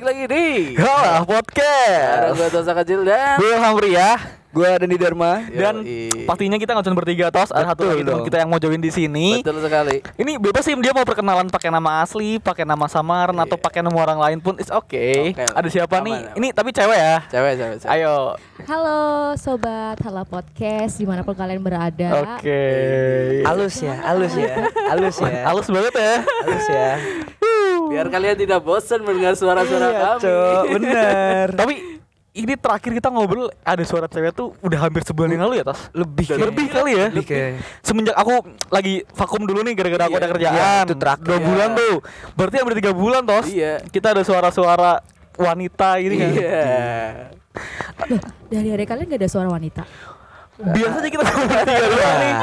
balik lagi di Halah Ada podcast. gue Tosa Kecil dan Gue Hamri ya. Gue Dani Dharma. Dan Yoi. pastinya kita nggak cuma bertiga tos, ada satu lagi teman dong. kita yang mau join di sini. Betul sekali Ini bebas sih dia mau perkenalan pakai nama asli, pakai nama samaran atau Iya. pakai nama orang lain pun it's okay. Oke, ada siapa aman, nih? aman. Ini tapi cewek ya. Cewek, cewek, cewek Ayo. Halo sobat Hala Podcast di mana pun kalian berada. Oke. Halus ya, halus ya, halus ya, Halus banget ya. halus ya. Biar kalian tidak bosan mendengar suara-suara Iya, kami Cok, bener. Tapi ini terakhir kita ngobrol ada suara cewek tuh udah hampir sebulan yang lalu ya tos. Lebih Lebih kali ya. Lebih kayak. Semenjak aku lagi vakum dulu nih gara-gara aku Iya, ada kerjaan. iya, itu terakhir. Dua Iya. bulan tuh. Berarti hampir tiga bulan tos. Iya. Kita ada suara-suara wanita ini kan. Iya Loh, dari hari kalian gak ada suara wanita. Biasanya kita cuma bertiga doang nih.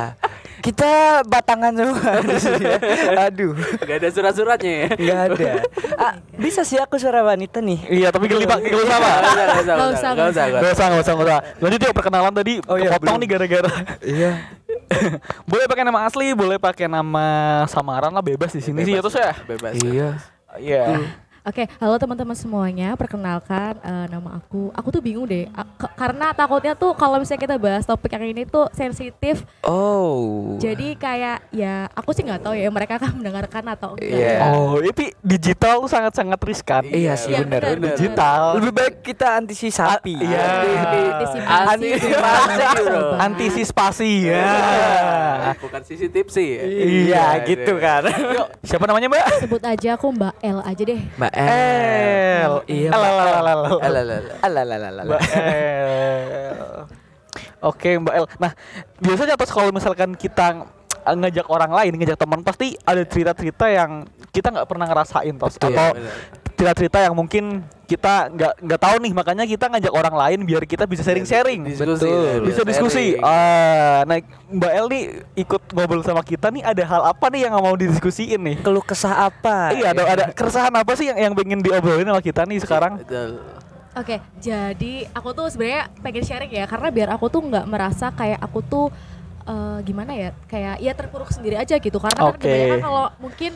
Kita batangan semua di sini ya. Aduh, Gak ada surat-suratnya ya nggak ada. Ah, bisa sih aku suara wanita nih. Iya, tapi geli Pak, gak usah Pak. Gak usah, gak usah, Nggak usah, gak usah, nggak gak usah. Gak usah, gak usah, gak usah. Lanjut yuk perkenalan tadi Oh iya, kepotong belum. nih gara-gara. Iya. boleh pakai nama asli, boleh pakai nama samaran lah bebas di sini sih ya terus ya. Bebas Iya. Iya. Oke, halo teman-teman semuanya. Perkenalkan eh, nama aku. Aku tuh bingung deh. A- karena takutnya tuh kalau misalnya kita bahas topik yang ini tuh sensitif. Oh. Jadi kayak ya aku sih nggak tahu ya mereka akan mendengarkan atau enggak. Iya. Oh, itu digital sangat-sangat riskan. Iya sih Iya, benar. Digital. Lebih baik kita antisipasi. Iya. Antisipasi. Antisipasi Antisipasi ya. Bukan sisi tipsi ya Iya, gitu kan. Yuk, siapa namanya Mbak? Sebut aja aku Mbak L aja deh. Mbak El. Iya, El, Mbak. Oke Mbak El. Nah biasanya terus kalau misalkan kita ng- ngajak orang lain, ngajak teman pasti ada cerita-cerita yang kita nggak pernah ngerasain tos Betul, atau. Cerita-cerita yang mungkin kita nggak nggak tahu nih makanya kita ngajak orang lain biar kita bisa sharing-sharing. Diskusi Betul. Bisa diskusi. sharing. Ah, nah Mbak El nih ikut ngobrol sama kita nih ada hal apa nih yang mau didiskusiin nih? Keluh kesah apa? Iya, ada ada keresahan apa sih yang yang pengen diobrolin sama kita nih sekarang? Oke, jadi aku tuh sebenarnya pengen sharing ya karena biar aku tuh nggak merasa kayak aku tuh eh, gimana ya kayak ya terpuruk sendiri aja gitu karena kan Oke. kebanyakan kalau mungkin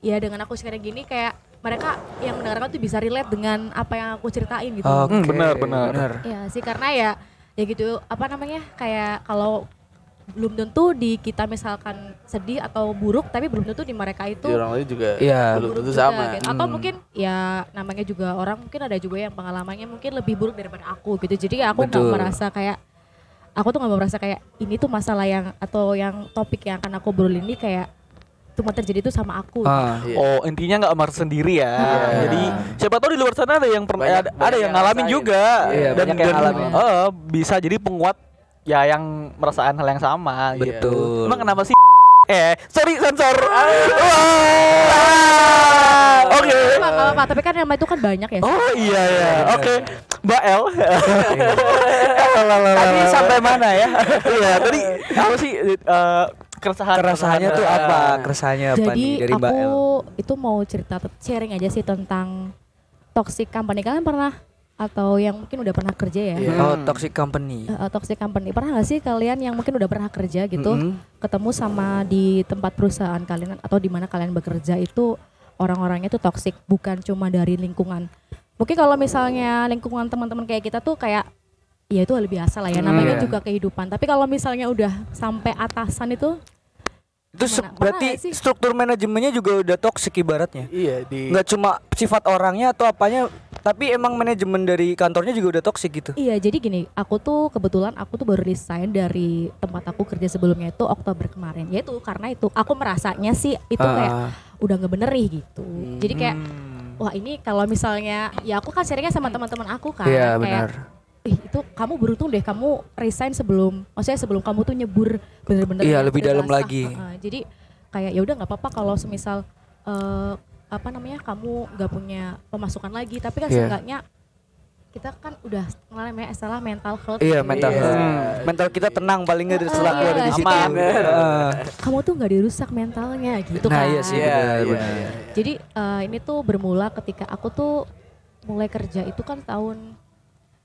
ya dengan aku sharing gini kayak mereka yang mendengarkan tuh bisa relate dengan apa yang aku ceritain gitu. Oke, Hmm, benar, benar. Ya sih karena ya ya gitu apa namanya kayak kalau belum tentu di kita misalkan sedih atau buruk tapi belum tentu di mereka itu Di orang lain juga Iya. belum buruk tentu juga, sama gitu. Atau Hmm. mungkin ya namanya juga orang mungkin ada juga yang pengalamannya mungkin lebih buruk daripada aku gitu. Jadi ya aku nggak merasa kayak aku tuh nggak merasa kayak ini tuh masalah yang atau yang topik yang akan aku obrolin ini kayak cuma terjadi itu sama aku. Ah. Iya. Oh intinya nggak merasa sendiri ya. Iya. Jadi siapa tahu di luar sana ada yang pernah ada, ada yang yang ngalamin juga Iya, dan dan ngalamin. eh, bisa jadi penguat ya yang merasakan hal yang sama. Iya. gitu. Betul. Emang kenapa sih? Eh sorry sensor. Wah. Oke. Tapi nggak apa-apa, tapi kan nama itu kan banyak ya. Oh iya ya. Oke. Mbak El. Tadi sampai mana ya? Iya tadi apa sih eh, keresahan Keresahannya tuh apa? Keresahannya apa Jadi nih dari Mbak aku El? itu mau cerita sharing aja sih tentang toxic company. Kalian pernah atau yang mungkin udah pernah kerja ya? Iya. Oh, toxic company. Eh, toxic company. Pernah gak sih kalian yang mungkin udah pernah kerja gitu, Mm-mm. ketemu sama di tempat perusahaan kalian atau di mana kalian bekerja itu orang-orangnya tuh toxic, bukan cuma dari lingkungan. Mungkin kalau misalnya lingkungan teman-teman kayak kita tuh kayak ya itu hal biasa lah ya, namanya Iya. juga kehidupan. Tapi kalau misalnya udah sampai atasan itu Itu? Pernah berarti struktur manajemennya juga udah toxic ibaratnya. Iya di Nggak cuma sifat orangnya atau apanya, tapi emang manajemen dari kantornya juga udah toxic gitu. Iya, jadi gini, aku tuh kebetulan aku tuh baru resign dari tempat aku kerja sebelumnya itu Oktober kemarin. Ya itu karena itu aku merasanya sih itu kayak Ah. udah nggak bener nih gitu. Jadi kayak Hmm. wah ini kalau misalnya ya aku kan sharingnya sama teman-teman aku kan Iya, kayak benar. Ih itu kamu beruntung deh kamu resign sebelum maksudnya sebelum kamu tuh nyebur bener-bener Iya, lebih dalam basah. lagi. Heeh, jadi kayak ya udah nggak apa-apa kalau semisal eh, apa namanya kamu nggak punya pemasukan lagi tapi kan Iya. seenggaknya kita kan udah namanya istilah mental health Iya, gitu. mental Iya. health. Mental kita tenang paling nggak setelah Iya, keluar dari iya. situ. Kamu tuh nggak dirusak mentalnya gitu Nah, kan iya sih, Iya, benar, iya, benar. iya. jadi eh, ini tuh bermula ketika aku tuh mulai kerja itu kan tahun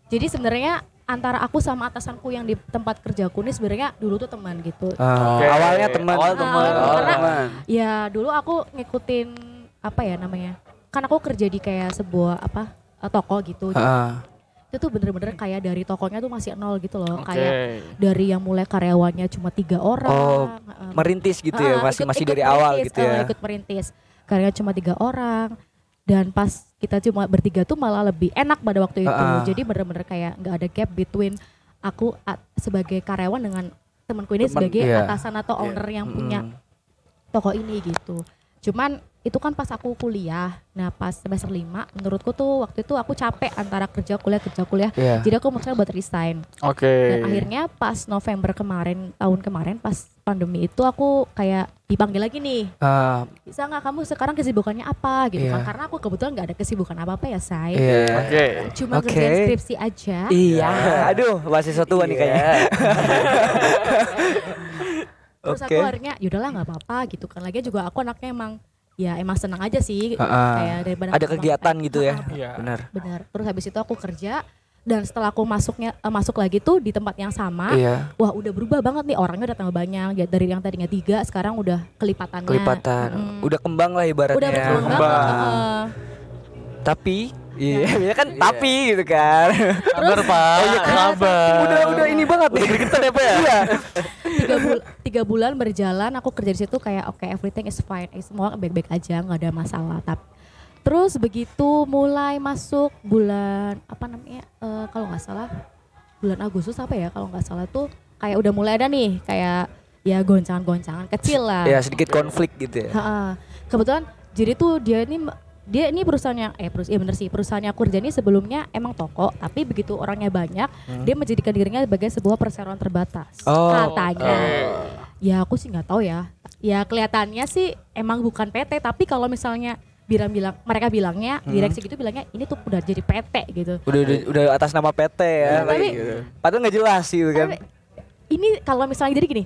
jadi sebenarnya antara aku sama atasanku yang di tempat kerjaku ini sebenarnya dulu tuh teman gitu. Ah, Oke. Awalnya teman. Awal Ah, teman. awal Oh, Karena- teman. Ya dulu aku ngikutin apa ya namanya kan aku kerja di kayak sebuah apa eh, toko gitu Ah. itu tuh bener-bener kayak dari tokonya tuh masih nol gitu loh Oke. kayak dari yang mulai karyawannya cuma tiga orang Oh, Merintis gitu ya, Ah, masih ikut- masih ikut dari awal merintis, gitu ya. eh, ikut merintis. Karya cuma tiga orang dan pas kita cuma bertiga tuh malah lebih enak pada waktu itu. Ah. Jadi bener-bener kayak nggak ada gap between aku sebagai karyawan dengan temanku ini Teman, sebagai iya. atasan atau owner yang punya Mm. toko ini gitu. Cuman itu kan pas aku kuliah. Nah, pas semester 5 menurutku tuh waktu itu aku capek antara kerja kuliah kerja kuliah. Iya. Jadi aku memutuskan buat resign. Oke. Dan akhirnya pas November kemarin, tahun kemarin pas pandemi itu aku kayak dipanggil lagi nih. Ah, Bisa nggak kamu sekarang kesibukannya apa gitu kan? Iya. Karena aku kebetulan nggak ada kesibukan apa-apa ya, Say. iya. Oke. Cuma Oke. kerjaan skripsi aja. Iya, aduh, mahasiswa tua nih kayaknya. Terus Oke. aku akhirnya yaudahlah nggak apa-apa gitu kan. Lagi juga aku anaknya emang ya emang senang aja sih Ah, kayak daripada Ada kegiatan gitu ya. Ah, Iya. Benar. benar. Terus habis itu aku kerja dan setelah aku masuknya eh, masuk lagi tuh di tempat yang sama, Iya, wah udah berubah banget nih orangnya udah tambah banyak ya dari yang tadinya tiga sekarang udah kelipatannya kelipatan. Mm. Udah kembang lah ibaratnya. udah berkembang Kembang. banget heeh. Tapi Iya, biasanya kan tapi gitu kan. Sabar Pak, sabar. udah udah ini banget nih. Kita ya Pak ya? Iya. tiga, bul- tiga bulan berjalan aku kerja di situ kayak oke everything is fine eh, semua baik-baik aja nggak ada masalah tapi terus begitu mulai masuk bulan apa namanya eh, kalau nggak salah bulan Agustus apa ya kalau nggak salah tuh kayak udah mulai ada nih kayak ya goncangan-goncangan kecil lah. Ya sedikit konflik gitu ya. Ha-ha. Kebetulan jadi tuh dia ini dia ini perusahaannya eh perusahaan ya bener sih perusahaannya aku kerja ini sebelumnya emang toko tapi begitu orangnya banyak dia menjadikan dirinya sebagai sebuah perseroan terbatas Oh, katanya. ya aku sih nggak tahu ya. Ya kelihatannya sih emang bukan PT tapi kalau misalnya bilang bilang mereka bilangnya direksi gitu bilangnya ini tuh udah jadi PT gitu Udah udah, udah atas nama PT ya. Tapi- padahal nggak jelas sih kan. Ini kalau misalnya jadi gini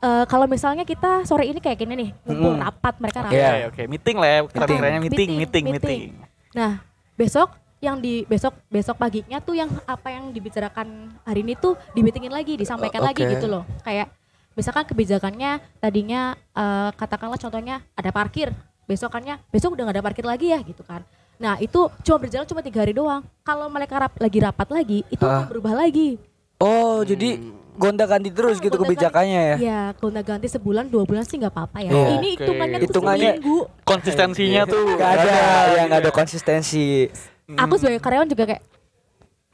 eh, kalau misalnya kita sore ini kayak gini nih ngumpul Mm. rapat mereka rapat Iya. Oke, oke. Meeting lah ya. Meeting. meeting, Meeting, meeting, meeting. meeting. Nah, besok yang di besok besok paginya tuh yang apa yang dibicarakan hari ini tuh dibitingin lagi, disampaikan Oh, lagi oke. gitu loh. Kayak misalkan kebijakannya tadinya eh, katakanlah contohnya ada parkir, besokannya besok udah gak ada parkir lagi ya gitu kan. Nah, itu cuma berjalan cuma tiga hari doang. Kalau mereka rap- lagi rapat lagi, itu Ah. akan berubah lagi. Oh, jadi gonta-ganti terus Ah, gitu kebijakannya ya. Ya, gonta ganti sebulan dua bulan sih nggak apa-apa ya. Iya. Ini Oke. hitungannya tuh Hitungannya- seminggu. Konsistensinya tuh Gak ada, ya nggak ada konsistensi. aku sebagai karyawan juga kayak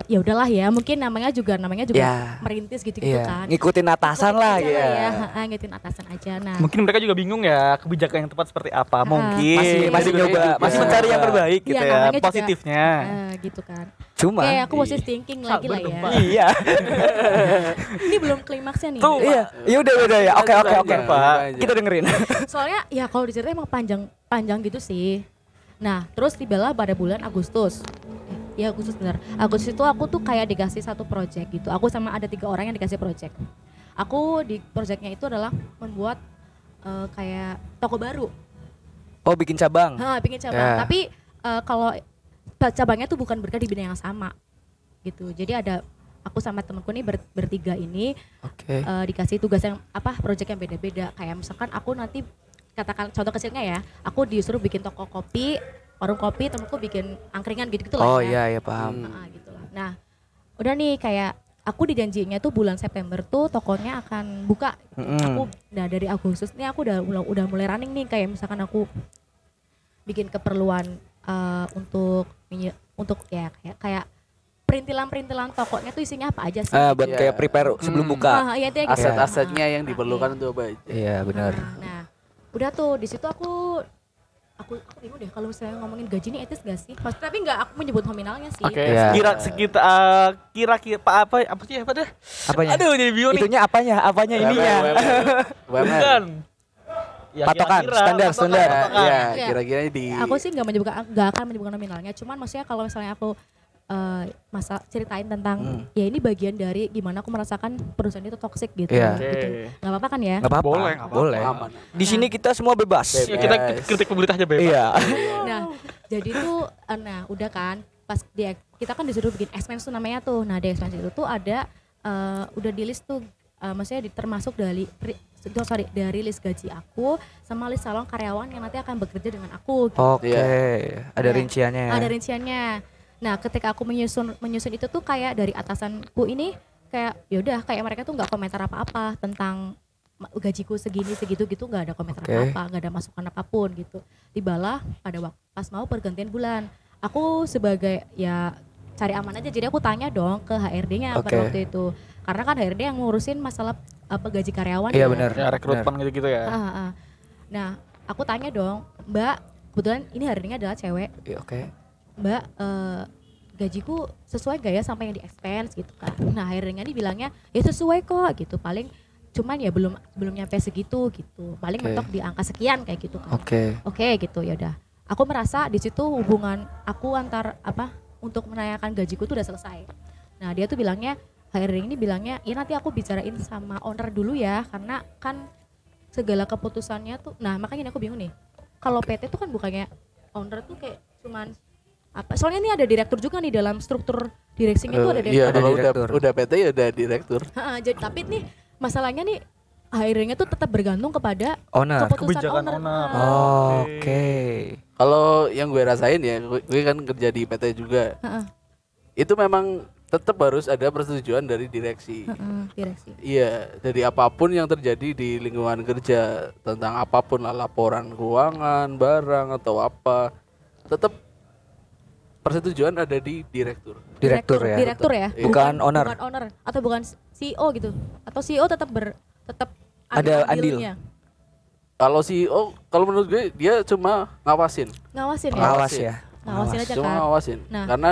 ya udahlah ya mungkin namanya juga namanya juga Ya. merintis gitu-gitu Iya, kan ngikutin atasan Ngikutin lah aja ya. ya ha, ngikutin atasan aja nah Mungkin mereka juga bingung ya kebijakan yang tepat seperti apa. Mungkin Masih masih Iya, nyoba, juga. masih mencari yang terbaik Iya, gitu ya. namanya juga- Positifnya. eh, gitu kan Cuma oke aku positive thinking lagi Sabar lah ya. Iya. ini belum klimaksnya nih Tuh. Iya, ya udah udah ya. Oke oke oke, Pak. Kita dengerin. soalnya ya kalau diceritain emang panjang panjang gitu sih nah terus tibalah pada bulan Agustus Iya Agustus benar. Agustus itu aku tuh kayak dikasih satu project gitu. Aku sama ada tiga orang yang dikasih project. Aku di projectnya itu adalah membuat eh, kayak toko baru. Oh, bikin cabang. Ha, bikin cabang. Ya. Tapi eh, kalau ca- cabangnya tuh bukan berada di bidang yang sama gitu. Jadi ada aku sama temenku nih ber- bertiga ini Oke. eh, dikasih tugas yang apa project yang beda-beda. Kayak misalkan aku nanti katakan contoh kecilnya ya, aku disuruh bikin toko kopi, warung kopi, temenku bikin angkringan gitu-gitu Oh lah ya. iya iya paham. Ah, gitu lah. Nah, udah nih kayak aku dijanjinya tuh bulan September tuh tokonya akan buka. Mm-mm. Aku nah dari Agustus nih aku udah udah, udah mulai running nih kayak misalkan aku bikin keperluan eh, untuk untuk ya kayak kayak perintilan-perintilan tokonya tuh isinya apa aja sih? Ah, buat Iya. kayak prepare sebelum Hmm. buka. Ah, iya, itu yang gitu. Aset-asetnya Ah, yang ah, diperlukan iya. untuk apa. Iya benar. Ah, Nah, udah tuh di situ aku aku aku bingung deh kalau misalnya ngomongin gaji ini etis gak sih? Maksudnya tapi nggak aku menyebut nominalnya sih. Oke, Iya. kira sekitar eh, kira-kira Pak apa apa sih apa dah? Apanya? Aduh, jadi bingung nih. Itunya apanya? Apanya ininya? Bukan. Ya, Patokan, kira-kira, standar, patokan, standar. patokan. Ya, Iya. kira-kira di Aku sih nggak menyebutkan nggak akan menyebutkan nominalnya. Cuman maksudnya kalau misalnya aku eh, masa ceritain tentang Hmm. ya ini bagian dari gimana aku merasakan perusahaan itu toxic gitu. Iya. gitu. Oke. Nggak apa-apa kan ya? Nggak apa-apa. Boleh, nggak apa-apa. Boleh. aman. Di sini kita semua bebas. Bebas. Ya, kita kritik pemerintah aja bebas. Iya. Nah, jadi tuh eh, nah udah kan pas dia kita kan disuruh bikin expense tuh namanya tuh. Nah, di expense itu tuh ada eh, udah di list tuh eh, maksudnya di, termasuk dari itu sorry dari list gaji aku sama list salon karyawan yang nanti akan bekerja dengan aku gitu. Oke, ada Ya. rinciannya. ya. ada rinciannya nah ketika aku menyusun menyusun itu tuh kayak dari atasanku ini kayak yaudah kayak mereka tuh nggak komentar apa-apa tentang gajiku segini segitu gitu nggak ada komentar Oke. apa-apa nggak ada masukan apa pun gitu tibalah pada waktu pas mau pergantian bulan aku sebagai ya cari aman aja jadi aku tanya dong ke HRD-nya pada Oke. waktu itu karena kan HRD yang ngurusin masalah apa gaji karyawan Iya ya. benar. Ya rekrutmen gitu-gitu ya. Ah, ah. Nah, aku tanya dong, Mbak, kebetulan ini HRD-nya adalah cewek. Iya, Oke. Mbak eh, gajiku sesuai gak ya sama yang di expense gitu kan nah akhirnya dia bilangnya ya sesuai kok gitu. Paling cuman ya belum belum nyampe segitu gitu. Paling Oke. mentok di angka sekian kayak gitu kan Oke. oke gitu ya udah. Aku merasa di situ hubungan aku antar apa untuk menanyakan gajiku tuh udah selesai. Nah dia tuh bilangnya HRD ini bilangnya ya nanti aku bicarain sama owner dulu ya karena kan segala keputusannya tuh nah makanya ini aku bingung nih. Kalau PT tuh kan bukannya owner tuh kayak cuman apa soalnya ini ada direktur juga nih dalam struktur direksinya tuh ada Eh, Iya, direktur kalau udah direktur. udah PT ya udah direktur. Jadi tapi nih masalahnya nih akhirnya tuh tetap bergantung kepada Owner. keputusan Kebijakan owner. owner. Ha. Oh, Oke. Kalau yang gue rasain ya, gue, gue kan kerja di PT juga. Ha-ha, Itu memang tetap harus ada persetujuan dari direksi. ha-ha, direksi. Iya, jadi apa pun yang terjadi di lingkungan kerja tentang apa pun lah laporan keuangan, barang atau apa, tetap persetujuan ada di direktur. Direktur ya. Direktur ya. Iya. Bukan owner. Bukan owner atau bukan CEO gitu. Atau CEO tetap ber tetap Ada andil. andilnya. Kalau CEO, kalau menurut gue dia cuma ngawasin, Ngawasin ya. Ngawasin. ya. Ngawasin aja cuma kan. ngawasin. Nah. Karena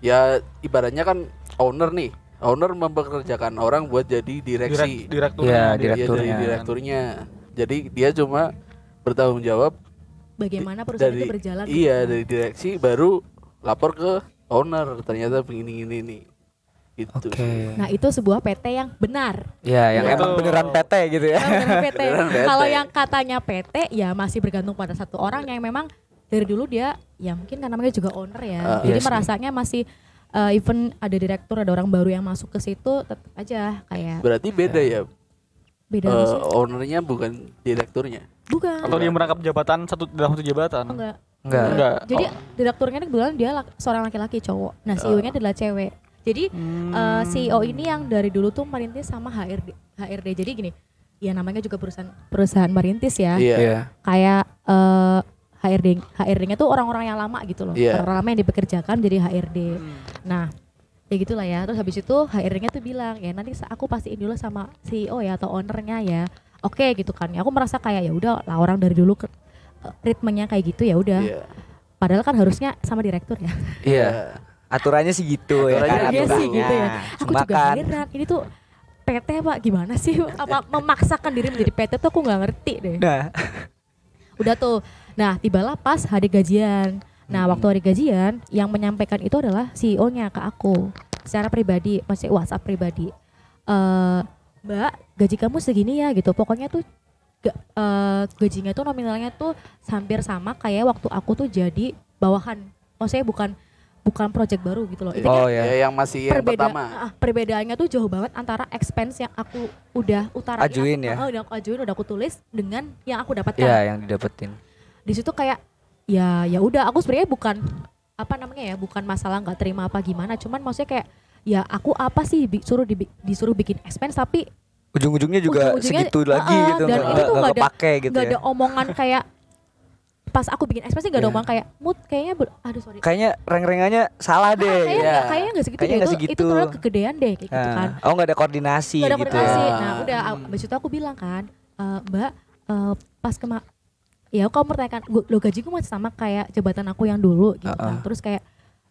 ya ibaratnya kan owner nih, owner mempekerjakan orang buat jadi direksi. Direk, Iya, direkturnya. Dia jadi direkturnya. direkturnya. Jadi dia cuma bertanggung jawab Bagaimana perusahaan dari itu berjalan. iya dari direksi baru lapor ke owner ternyata begini ini nih gitu Oke. sih. Nah, itu sebuah PT yang benar. Ya, yang Betul. emang beneran PT gitu ya. Kalau beneran PT. Beneran PT. Kalau yang katanya PT ya masih bergantung pada satu orang yang memang dari dulu dia ya mungkin karena namanya juga owner ya. Ah, Jadi iya sih. merasanya masih eh, even ada direktur ada orang baru yang masuk ke situ tetap aja kayak berarti beda ya, beda maksud- ownernya bukan direkturnya bukan. Atau dia merangkap jabatan satu dalam satu jabatan. enggak. Enggak. Enggak. Jadi Oh. direkturnya ini kebetulan dia lak- seorang laki-laki cowok. Nah, CEO-nya adalah cewek. Jadi Hmm. eh, CEO ini yang dari dulu tuh merintis sama HRD. HRD. Jadi gini, ya namanya juga perusahaan perusahaan merintis ya. iya Iya. Kayak eh, HRD HRD-nya tuh orang-orang yang lama gitu loh. Iya. Orang lama yang dipekerjakan jadi HRD. Hmm. Nah, ya gitulah ya. Terus habis itu HRD-nya tuh bilang, "Ya nanti aku pastiin dulu sama CEO ya atau ownernya ya." Oke gitu kan. Ya aku merasa kayak ya udah lah orang dari dulu ke, eh, ritmenya kayak gitu ya udah. iya Padahal kan harusnya sama direktur ya. Iya. Aturannya sih gitu ya. Aturannya kan, Iya sih aturannya. gitu ya. Aku Cuma juga kan heran. Ini tuh PT pak gimana sih? Apa memaksakan diri menjadi PT tuh aku nggak ngerti deh. Nah, Udah tuh. Nah tibalah pas hari gajian. Nah waktu hari gajian yang menyampaikan itu adalah CEO-nya ke aku secara pribadi, masih WhatsApp pribadi. Eh Mbak, gaji kamu segini ya gitu. Pokoknya tuh ga- eh, gajinya tuh nominalnya tuh hampir sama kayak waktu aku tuh jadi bawahan. Maksudnya bukan bukan project baru gitu loh. Intinya Oh ya. ya yang masih yang perbeda- pertama ah, perbedaannya tuh jauh banget antara expense yang aku udah utarain Ajuin ya? Ah, udah aku ajuin udah aku tulis dengan yang aku dapatkan Iya, yang didapetin. di situ kayak ya ya udah aku sebenarnya bukan apa namanya ya bukan masalah nggak terima apa gimana cuman maksudnya kayak ya aku apa sih bi- suruh dibi- disuruh bikin expense tapi Ujung-ujungnya juga Ujung-ujungnya, segitu lagi ah, gitu. dan nggak- ini tuh nggak nggak ada- kepake gitu nggak ya. ada omongan kayak pas aku bikin expense nggak ada Iya. omongan kayak mood kayaknya aduh sorry Kayaknya reng-rengannya salah Ah, deh. kayaknya gitu. nggak kayaknya nggak segitu Kayaknya deh nggak itu itu segitu. terlalu kegedean deh kayak gitu kan Nah, oh nggak ada koordinasi Gak ada gitu koordinasi. ya. Nah udah abis itu aku bilang kan, "E, Mbak eh, pas kema ya kamu pertanyakan, "Gu- lo gajiku masih sama kayak jabatan aku yang dulu gitu kan. Uh-uh. Terus kayak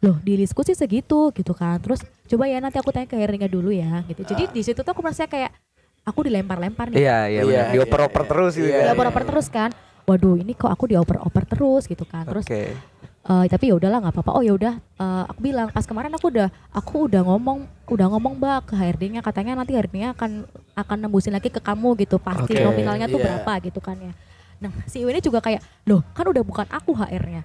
loh di listku sih segitu gitu kan. Terus coba ya nanti aku tanya ke Heringa dulu ya gitu. Jadi di situ tuh aku merasa kayak aku dilempar-lempar nih. Iya, iya benar. Iya, Dioper-oper iya, terus gitu iya, kan. Dioper-oper terus kan. Waduh, ini kok aku dioper-oper terus gitu kan. Terus Oke. Eh, tapi ya udahlah nggak apa-apa. Oh ya udah, eh, aku bilang pas kemarin aku udah aku udah ngomong udah ngomong mbak ke HRD-nya katanya nanti HRD-nya akan akan nembusin lagi ke kamu gitu pasti Oke, nominalnya tuh iya. berapa gitu kan ya. Nah si Iwan ini juga kayak loh kan udah bukan aku HR-nya.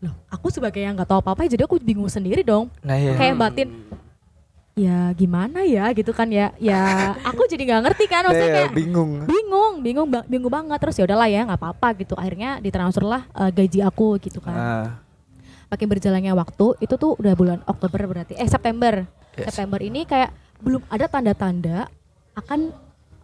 Loh aku sebagai yang nggak tahu apa-apa jadi aku bingung sendiri dong. Nah, iya. Kayak batin ya gimana ya gitu kan ya. Ya aku jadi nggak ngerti kan maksudnya Nah, kayak bingung. bingung bingung bingung banget. Terus ya udahlah ya nggak apa-apa gitu. Akhirnya ditransfer lah eh, gaji aku gitu kan. Ah, makin berjalannya waktu itu tuh udah bulan Oktober berarti. Eh September. Yes. September ini kayak belum ada tanda-tanda akan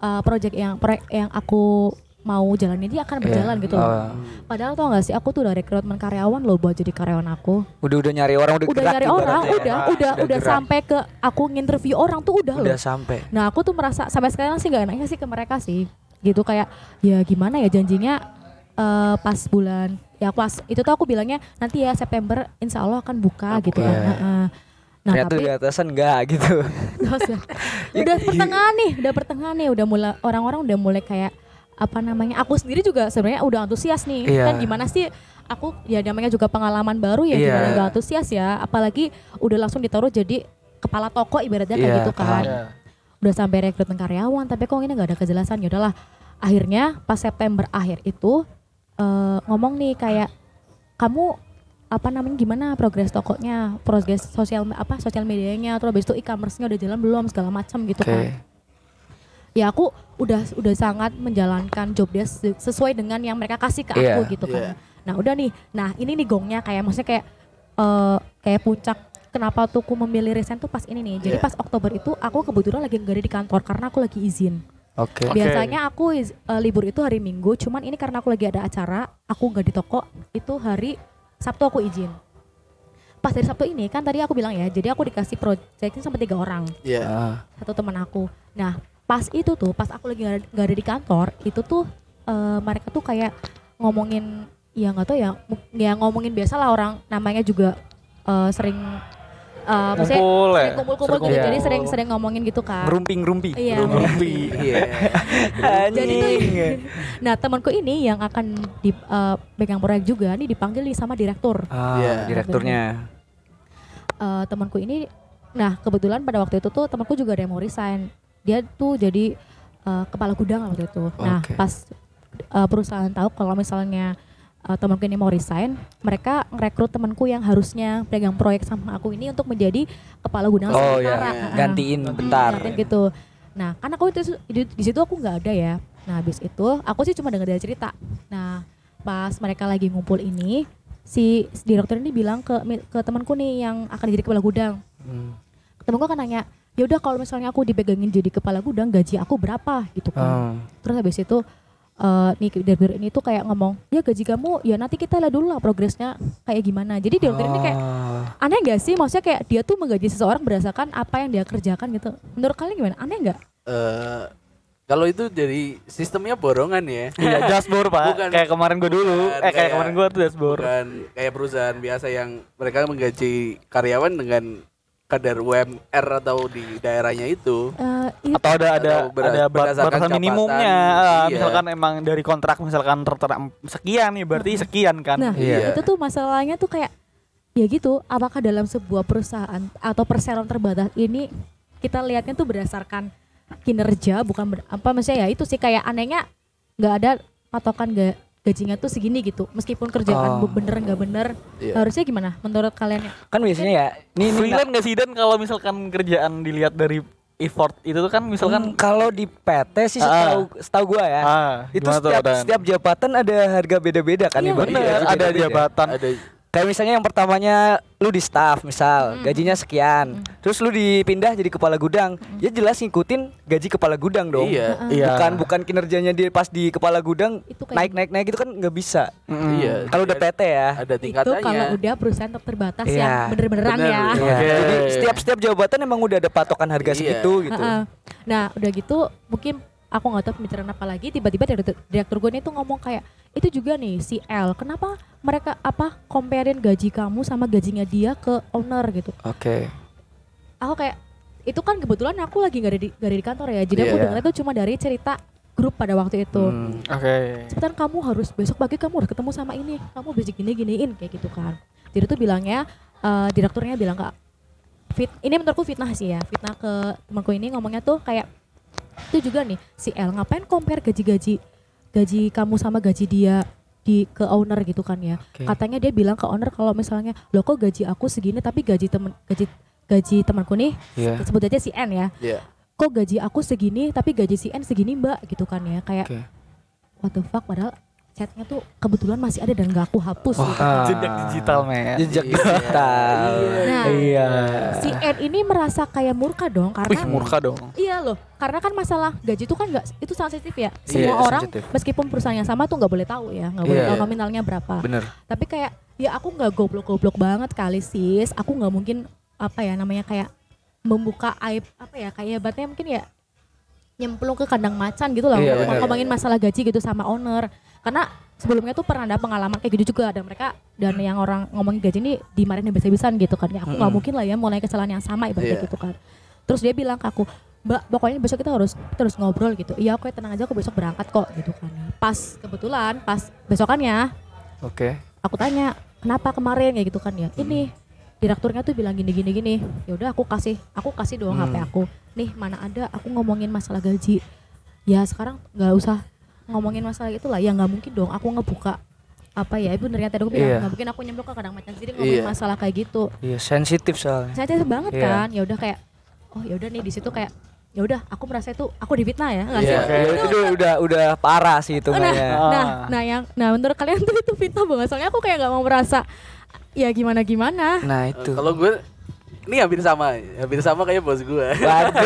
uh, project yang proyek yang aku mau jalanin ini akan berjalan Iya. gitu loh. Oh. Padahal tau gak sih aku tuh udah rekrutmen karyawan loh buat jadi karyawan aku. Udah udah nyari orang udah, Udah gerak nyari orang, ya. udah udah udah, gerak. sampai ke aku nginterview orang tuh udah, udah loh. sampai. Nah aku tuh merasa sampai sekarang sih gak enaknya sih ke mereka sih gitu kayak ya gimana ya janjinya eh, pas bulan ya pas itu tuh aku bilangnya nanti ya September Insya Allah akan buka gitu kan. Iya. Heeh. Nah Ternyata tapi di atasan enggak gitu. Ya, udah pertengahan nih, udah pertengahan nih, udah mulai orang-orang udah mulai kayak apa namanya? Aku sendiri juga sebenarnya udah antusias nih. Iya. Kan gimana sih? Aku ya namanya juga pengalaman baru ya Iya. gimana gak antusias ya. Apalagi udah langsung ditaruh jadi kepala toko ibaratnya kayak Iya, gitu kan. Iya. Udah sampai rekrutmen karyawan, tapi kok ini nggak ada kejelasan. Ya udahlah. Akhirnya pas September akhir itu eh, ngomong nih kayak kamu apa namanya gimana progres tokonya, progres sosial apa sosial medianya, terus habis itu e-commerce-nya udah jalan belum segala macam gitu Oke. kan. Ya aku udah udah sangat menjalankan job desk se- sesuai dengan yang mereka kasih ke Iya. aku gitu kan. Iya. Nah, udah nih. Nah, ini nih gongnya kayak maksudnya kayak eh kayak puncak kenapa tuh aku memilih resign tuh pas ini nih. Jadi Iya. pas Oktober itu aku kebetulan lagi nggak ada di kantor karena aku lagi izin. Oke. Oke. Biasanya aku iz- eh, libur itu hari Minggu, cuman ini karena aku lagi ada acara, aku nggak di toko, itu hari Sabtu aku izin. Pas dari Sabtu ini kan tadi aku bilang ya, jadi aku dikasih project sama tiga orang, Iya. Ah, satu teman aku. Nah pas itu tuh, pas aku lagi nggak ada, di kantor, itu tuh eh, mereka tuh kayak ngomongin, ya nggak tahu ya, ya ngomongin biasa lah orang, namanya juga eh, sering, eh maksudnya Kumpul ya. sering kumpul-kumpul gitu, kumpul. jadi sering-sering ngomongin gitu kan. ngerumpi-ngerumpi. Iya. Ngerumpi. Iya. Jadi tuh. Nah temanku ini yang akan di eh, pegang proyek juga nih dipanggil nih sama direktur. Ah, Iya. direkturnya. Eh, temanku ini, nah kebetulan pada waktu itu tuh temanku juga ada yang mau resign. Dia tuh jadi eh, kepala gudang waktu itu. Nah pas eh, perusahaan tahu kalau misalnya eh, temanku ini mau resign, mereka ngerekrut temanku yang harusnya pegang proyek sama aku ini untuk menjadi kepala gudang Oh sementara. ya, Heeh. gantiin bentar. Ngeliatin gitu. Nah, kan aku itu di, di situ aku nggak ada ya. Nah, habis itu aku sih cuma dengar dari cerita. Nah, pas mereka lagi ngumpul ini, si, si direktur ini bilang ke ke temanku nih yang akan jadi kepala gudang. Hmm. Temanku akan nanya, ya udah kalau misalnya aku dipegangin jadi kepala gudang, gaji aku berapa gitu kan. Oh. Terus habis itu eh nih direktur ini tuh kayak ngomong, ya gaji kamu ya nanti kita lihat dulu lah progresnya kayak gimana. Jadi direktur ini kayak Oh. aneh gak sih? Maksudnya kayak dia tuh menggaji seseorang berdasarkan apa yang dia kerjakan gitu. Menurut kalian gimana? Aneh nggak? Eh, kalau itu jadi sistemnya borongan ya. Iya, dashboard pak. Bukan- kayak kemarin gue dulu. bukan eh kayak kayak- kemarin gue tuh dashboard. Bukan kayak perusahaan biasa yang mereka menggaji karyawan dengan kadar UMR atau di daerahnya itu. Eh, itu Atau ada ada Atau ber- ada batasan minimumnya. Ah, Iya. Misalkan emang dari kontrak misalkan tertera sekian nih berarti sekian kan. Nah, Iya. itu tuh masalahnya tuh kayak ya gitu, apakah dalam sebuah perusahaan atau perseroan terbatas ini kita lihatnya tuh berdasarkan kinerja bukan ber- apa maksudnya ya itu sih kayak anehnya nggak ada patokan ga, gajinya tuh segini gitu meskipun kerjaan Oh. bener nggak bener Iya. harusnya gimana menurut kalian ya? Kan biasanya ya, ini, Freelance nggak sih dan kalau misalkan kerjaan dilihat dari effort itu tuh kan misalkan Hmm, kalau di PT sih Ah. setahu setahu gua ya. ah, itu tuh, setiap setiap jabatan ada harga beda-beda kan Iya, ibaratnya. bener Gaji ada beda-beda. jabatan Ada Kayak misalnya yang pertamanya lu di staff misal, gajinya sekian. Terus lu dipindah jadi kepala gudang. Ya jelas ngikutin gaji kepala gudang dong. Iya. Iya. Bukan bukan kinerjanya dia pas di kepala gudang Itu kayak naik naik naik itu kan nggak bisa. Mm-mm. Iya. Kalau udah PT ya. ada itu tingkatannya. kalau udah perusahaan ter- terbatas Iya. yang bener-beneran Bener, ya. iya. Iya. Oke. Jadi setiap setiap jabatan emang udah ada patokan harga Iya. segitu gitu. Nah udah gitu mungkin aku nggak tahu pembicaraan apa lagi tiba-tiba direktur, direktur gue ini tuh ngomong kayak itu juga nih si L kenapa mereka apa comparein gaji kamu sama gajinya dia ke owner gitu Oke. aku kayak itu kan kebetulan aku lagi nggak ada di nggak ada di kantor ya jadi aku Iya. dengar itu cuma dari cerita grup pada waktu itu Hmm. Oke. cepetan kamu harus besok pagi kamu harus ketemu sama ini kamu basic gini giniin kayak gitu kan jadi tuh bilangnya eh, direkturnya bilang kak fit ini menurutku fitnah sih ya fitnah ke temanku ini ngomongnya tuh kayak itu juga nih si L ngapain compare gaji-gaji gaji kamu sama gaji dia di ke owner gitu kan ya Oke. katanya dia bilang ke owner kalau misalnya lo kok gaji aku segini tapi gaji temen gaji gaji temanku nih, Iya. sebut aja si N ya. Iya. Kok gaji aku segini tapi gaji si N segini mbak gitu kan ya. Kayak Oke. what the fuck padahal chatnya tuh kebetulan masih ada dan gak aku hapus gitu. Ah. Jejak digital men. Jejak Iya. digital. Nah, Iya. si N ini merasa kayak murka dong karena Wih murka dong. Iya loh, karena kan masalah gaji itu kan nggak itu sensitif ya. Iya, Semua orang sensitif. meskipun perusahaan yang sama tuh nggak boleh tahu ya, nggak boleh Iya. tahu nominalnya berapa. Bener. Tapi kayak ya aku nggak goblok-goblok banget kali sis. Aku nggak mungkin apa ya namanya kayak membuka aib apa ya kayak ibaratnya mungkin ya nyemplung ke kandang macan gitu loh Iya, bener. ngomongin masalah gaji gitu sama owner karena sebelumnya tuh pernah ada pengalaman kayak gitu juga dan mereka dan yang orang ngomongin gaji ini dimarahin habis-habisan gitu kan. Ya aku nggak mungkin lah ya mulai kesalahan yang sama ibaratnya Iya. gitu kan. Terus dia bilang ke aku mbak pokoknya besok kita harus terus ngobrol gitu. Iya oke tenang aja aku besok berangkat kok gitu kan. Pas kebetulan pas besokannya Oke. aku tanya kenapa kemarin? Kayak gitu kan ya. Ini direkturnya tuh bilang gini gini gini. Ya udah aku kasih aku kasih Hmm. HP aku. Nih mana ada aku ngomongin masalah gaji. Ya sekarang nggak usah ngomongin masalah itu lah ya nggak mungkin dong aku ngebuka apa ya ibu ternyata tadi aku bilang Iya. nggak mungkin aku nyemplung ke kadang macan sendiri ngomongin Iya. masalah kayak gitu Iya sensitif soalnya. saya banget Iya. kan ya udah kayak oh ya udah nih di situ kayak ya udah aku merasa itu aku difitnah ya nggak Iya. sih Ya, itu udah, udah udah parah sih itu nah, namanya. nah, Ah. nah yang nah menurut kalian tuh itu fitnah banget soalnya aku kayak nggak mau merasa ya gimana gimana Nah itu. Kalau gue ini hampir sama, hampir sama kayak bos gue. Waduh,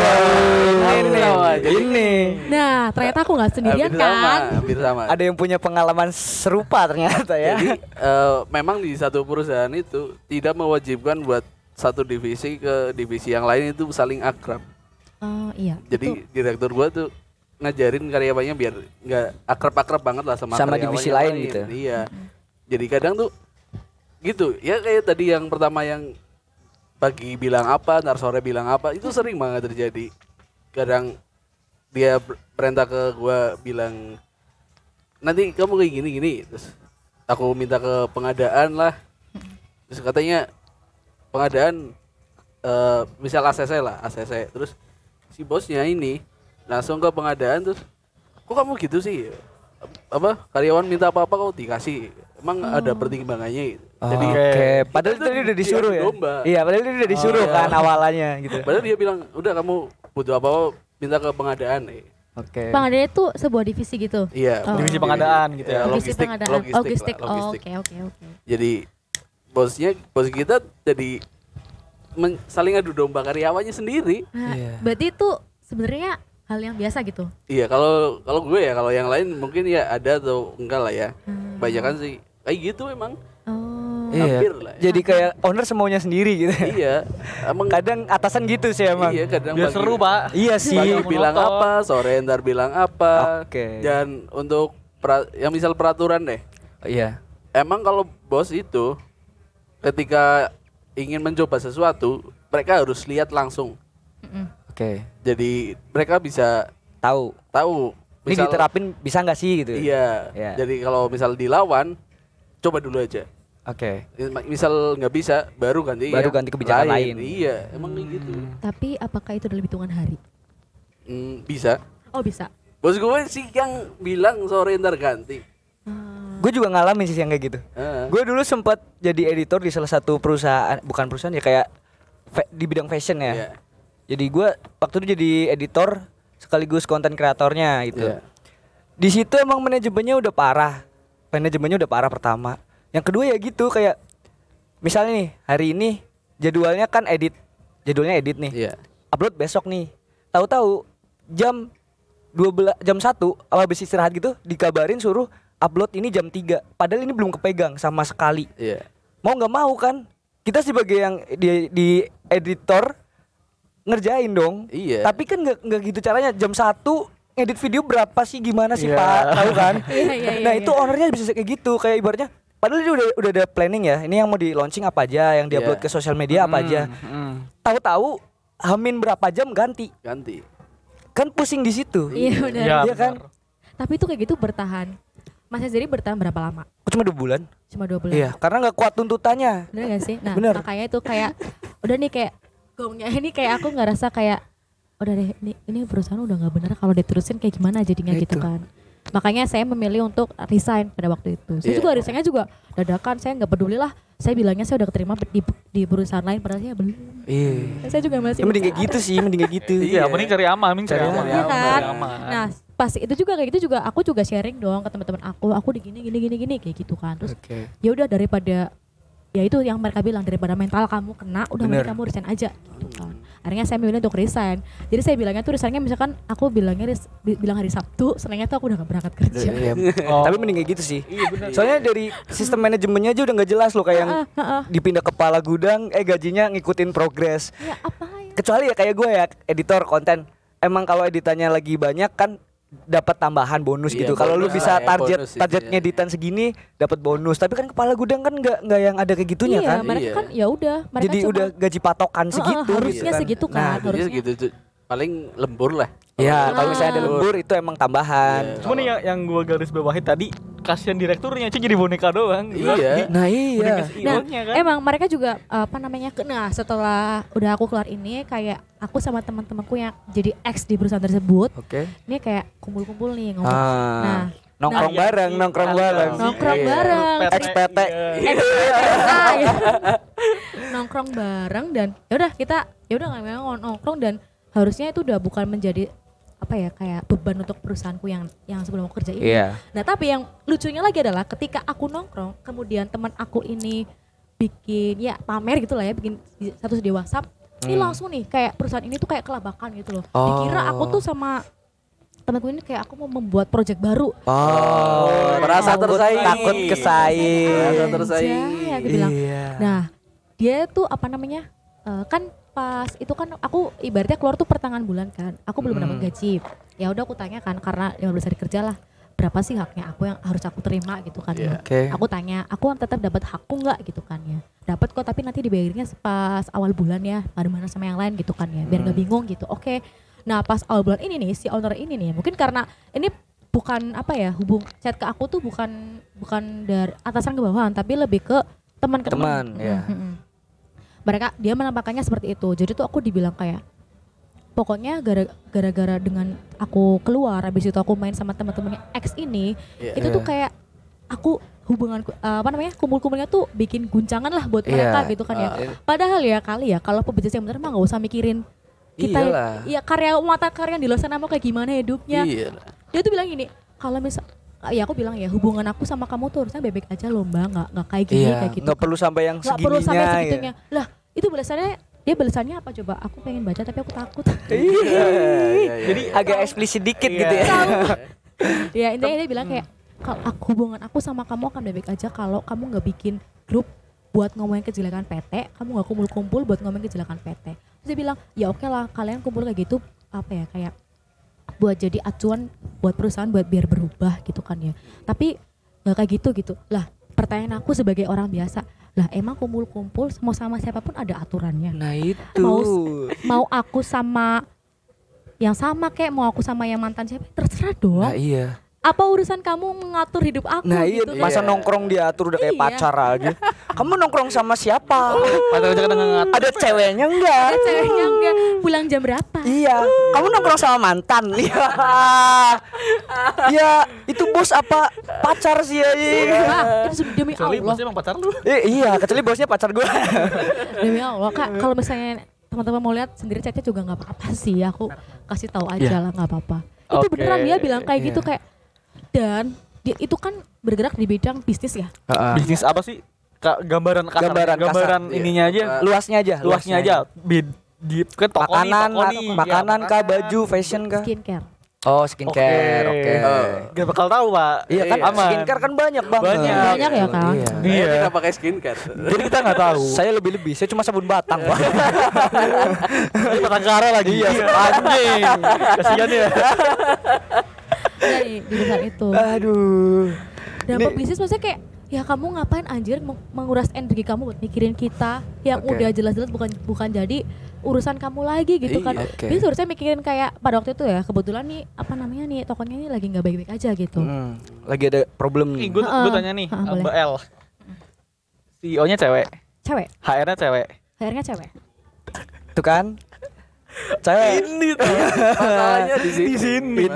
ini, Sama, jadi- ini. nah ternyata aku nggak sendirian hampir sama, kan hampir sama. Ada yang punya pengalaman serupa ternyata ya. Jadi eh, memang di satu perusahaan itu tidak mewajibkan buat satu divisi ke divisi yang lain itu saling akrab. oh iya Jadi direktur gua tuh ngajarin karyawannya biar nggak akrab-akrab banget lah sama Sama divisi yang lain gitu. Iya. Jadi kadang tuh gitu ya kayak tadi yang pertama yang pagi bilang apa, ntar sore bilang apa, itu sering banget terjadi. Kadang dia perintah ke gua bilang nanti kamu kayak gini gini. Terus aku minta ke pengadaan lah. Terus katanya pengadaan eh misal ACC lah ACC terus si bosnya ini langsung ke pengadaan terus kok kamu gitu sih? Apa karyawan minta apa apa kok dikasih emang ada pertimbangannya gitu. jadi Oke, padahal itu tadi udah di- disuruh ya. domba. Iya, padahal dia udah disuruh iya. kan awalnya gitu. padahal dia bilang udah kamu butuh apa apa minta ke pengadaan nih Oke. pengadaan itu sebuah divisi gitu iya Oh. Divisi pengadaan gitu ya. divisi logistik pengadaan logistik, logistik, lah, oh, logistik. oke oke oke jadi bosnya bos kita jadi men- saling adu domba karyawannya sendiri nah, Iya. berarti itu sebenarnya hal yang biasa gitu iya kalau kalau gue ya kalau yang lain mungkin ya ada atau enggak lah ya Hmm. kebanyakan sih kayak gitu emang oh Iya. hampir lah ya. Jadi kayak owner semaunya sendiri gitu. iya emang Kadang atasan gitu sih emang. iya kadang Biar pagi- seru pak. Iya sih. pagi Monoton. bilang apa sore ntar bilang apa Oke. dan untuk pra- yang misal peraturan deh Iya. emang kalau bos itu ketika ingin mencoba sesuatu mereka harus lihat langsung Mm-mm. Oke. jadi mereka bisa Tahu. tahu Ini misal diterapin bisa nggak sih gitu? iya Iya. jadi kalau misal dilawan coba dulu aja Oke. misal nggak bisa baru ganti Baru yang ganti kebijakan lain. iya emang kayak gitu tapi apakah itu dalam hitungan hari Hmm, bisa oh bisa bos gue sih yang bilang sore ntar ganti Hmm. Gue juga ngalamin sih yang kayak gitu. Heeh. Gue dulu sempat jadi editor di salah satu perusahaan, bukan perusahaan ya kayak fa- di bidang fashion ya. Iya. Jadi gue waktu itu jadi editor sekaligus konten kreatornya gitu. Iya. Di situ emang manajemennya udah parah. Manajemennya udah parah pertama. Yang kedua ya gitu kayak misalnya nih hari ini jadwalnya kan edit, jadwalnya edit nih. Iya. Upload besok nih. Tahu-tahu jam 12 jam 1 habis istirahat gitu dikabarin suruh upload ini jam 3. Padahal ini belum kepegang sama sekali. Iya. Mau nggak mau kan kita sebagai yang di, di editor ngerjain dong. Iya. Tapi kan nggak gitu caranya jam 1 ngedit video berapa sih gimana sih Iya. Pak? Tahu kan? Iya, iya, iya, nah, itu ownernya bisa kayak gitu kayak ibaratnya padahal dia udah udah ada planning ya. Ini yang mau di launching apa aja, yang diupload Iya. ke sosial media apa aja. Hmm. Tahu-tahu hamin berapa jam ganti. Ganti. Kan pusing di situ. iya benar Iya kan? tapi itu kayak gitu bertahan Mas sendiri bertahan berapa lama Kok cuma dua bulan? cuma dua bulan Iya, karena nggak kuat tuntutannya. bener gak sih nah Bener. makanya itu kayak udah nih kayak gongnya ini kayak aku nggak rasa kayak udah deh ini, ini perusahaan udah nggak bener kalau diterusin kayak gimana jadinya Ya gitu itu. kan Makanya saya memilih untuk resign pada waktu itu. Saya Iya. juga resignnya juga dadakan. Saya nggak peduli lah. Saya bilangnya saya udah keterima di, di perusahaan lain padahal saya belum. Iya. Saya juga masih Ya, mending kayak gitu sih, mending kayak gitu. Iya, mending cari aman, mending cari Cari aman. aman. Iya kan? Cari aman. Nah, pas itu juga kayak gitu juga aku juga sharing dong ke teman-teman aku, aku di gini gini gini gini kayak gitu kan. Terus Oke. ya udah daripada ya itu yang mereka bilang daripada mental kamu kena udah mending kamu resign aja gitu kan. Akhirnya saya memilih untuk resign. Jadi saya bilangnya tuh resignnya misalkan aku bilangnya res- bi- bilang hari Sabtu, Seninnya tuh aku udah gak berangkat kerja. Iya. Oh. Tapi mending kayak gitu sih. Iya benar. Soalnya dari sistem manajemennya aja udah nggak jelas loh kayak yang dipindah kepala gudang, eh gajinya ngikutin progres. Ya apa ya? Kecuali ya kayak gue ya, editor konten. Emang kalau editannya lagi banyak kan dapat tambahan bonus Iya, gitu. Kalau lu bonus bisa lah ya, target bonus itu target ya. ngeditan segini dapat bonus. Tapi kan kepala gudang kan nggak nggak yang ada kayak gitunya iya, kan. mereka Iya. kan ya udah, mereka Jadi cuma- udah gaji patokan segitu harusnya gitu kan. segitu kan. Nah, harusnya. gitu tuh. Paling lembur lah. Ya, kalau misalnya ada lembur itu emang tambahan. Iya. Cuma nih yang, yang gua garis bawahi tadi kasihan direkturnya cuy jadi boneka doang. Iya. Nah, iya. Nah, kan. emang mereka juga apa namanya? Nah, setelah udah aku keluar ini kayak aku sama teman-temanku yang jadi ex di perusahaan tersebut, Oke. ini kayak kumpul-kumpul nih ngomong. Ah. Nah, nongkrong Nah, bareng, iya, nongkrong iya. bareng. nongkrong Iya. bareng. XPT. Iya. XPTA, ya. nongkrong bareng dan ya udah kita ya udah nggak memang nongkrong dan harusnya itu udah bukan menjadi apa ya kayak beban untuk perusahaanku yang yang sebelum aku kerja ini. Iya. Nah tapi yang lucunya lagi adalah ketika aku nongkrong, kemudian teman aku ini bikin ya pamer gitu lah ya, bikin status di WhatsApp, ini Hmm. langsung nih kayak perusahaan ini tuh kayak kelabakan gitu loh. Oh. Dikira aku tuh sama temanku ini kayak aku mau membuat project baru. Oh, merasa takut- tersaingi. Takut kesaing. Merasa Anjay, tersaingi. aku bilang. Iya. Nah dia tuh apa namanya eh, kan pas itu kan aku ibaratnya keluar tuh pertengahan bulan kan, aku belum Hmm. dapat gaji. Ya udah aku tanya kan karena 15 hari kerja lah berapa sih haknya aku yang harus aku terima gitu kan ya. Iya. Oke. Aku tanya, aku tetap dapat hakku nggak gitu kan ya? Dapat kok, tapi nanti dibayarnya pas awal bulan ya, pada mana sama yang lain gitu kan ya, biar nggak bingung gitu. Oke, nah pas awal bulan ini nih si owner ini nih, mungkin karena ini bukan apa ya hubung chat ke aku tuh bukan bukan dari atasan ke bawahan, tapi lebih ke teman ke Teman, teman. ya. Mm, mm, mm. Mereka dia menampakkannya seperti itu, jadi tuh aku dibilang kayak pokoknya gara- gara-gara dengan aku keluar habis itu aku main sama teman-temannya X ini Iya. itu tuh Iya. kayak aku hubungan apa namanya kumpul-kumpulnya tuh bikin guncangan lah buat mereka gitu kan ya Ah, padahal ya kali ya kalau pebisnis yang benar mah nggak usah mikirin kita Iyalah. ya karya mata karya yang di luar sana mau kayak gimana hidupnya Iya. dia tuh bilang gini kalau misal ya aku bilang ya hubungan aku sama kamu tuh harusnya bebek aja loh mbak nggak nggak kayak gini Iya, kayak gitu nggak perlu sampai yang nggak perlu sampai segininya. segitunya lah itu balasannya dia balasannya apa coba aku pengen baca tapi aku takut ya. Iya. Jadi agak eksplisit dikit Iya. gitu ya. ya intinya dia bilang kayak kalau aku hubungan aku sama kamu akan baik aja kalau kamu nggak bikin grup buat ngomongin kejelekan PT kamu nggak kumpul-kumpul buat ngomongin kejelekan PT terus dia bilang ya oke lah kalian kumpul kayak gitu apa ya kayak buat jadi acuan buat perusahaan buat biar berubah gitu kan ya tapi nggak kayak gitu gitu lah pertanyaan aku sebagai orang biasa lah emang kumpul-kumpul mau sama siapa pun ada aturannya Nah itu. Mau mau aku sama yang sama kayak mau aku sama yang mantan siapa terserah dong Nah iya. Apa urusan kamu mengatur hidup aku Nah iya, gitu masa Iya. nongkrong diatur udah kayak Iya. pacar aja. Kamu nongkrong sama siapa? Padahal aja kadang nggak Ada ceweknya enggak? ada ceweknya enggak pulang jam berapa Iya, kamu nongkrong sama mantan. Iya. Iya, itu bos apa pacar sih ya? Iya. ah, itu demi Kecuali Allah bosnya emang pacar lu. Eh, iya, kecuali bosnya pacar gue. demi Allah kak kalau misalnya teman-teman mau lihat sendiri chatnya juga nggak apa-apa sih aku kasih tahu aja lah nggak apa-apa itu beneran dia bilang kayak gitu Iya. kayak dan dia itu kan bergerak di bidang bisnis ya Bisnis apa sih? Ka- gambaran kasar. Gambaran kasar. gambaran Iya. ininya aja. Luasnya aja, luasnya aja. Bid, di kan toko Makanan, nih, toko nih. makanan Ya, kah, baju, fashion kah? skincare Oh, skincare. Oke. Gak bakal tahu, Pak. Iya kan, Iya. skincare kan banyak banget. Banyak. Banyak ya, Kang? Iya. Iya. tidak pakai skincare. Jadi kita nggak tahu. Saya lebih-lebih, saya cuma sabun batang, Pak. Saya Batangkara lagi. Iya. Anjing. Kasihan ya. ya, di di itu Aduh. Dan Ini- pebisnis maksudnya kayak ya kamu ngapain anjir meng- menguras energi kamu buat mikirin kita yang Oke. udah jelas-jelas bukan bukan jadi urusan kamu lagi gitu kan. Iya, oke. Dia seharusnya mikirin kayak pada waktu itu ya kebetulan nih apa namanya nih tokonya ini lagi nggak baik-baik aja gitu. Hmm, lagi ada problem Nih, gue Heeh. tanya nih, boleh. Mbak L. CEO-nya cewek, Cewek, HR-nya cewek. akhirnya cewek. Tuh kan? Cewek. Ini tuh. Masalahnya di sini. Di sini. Di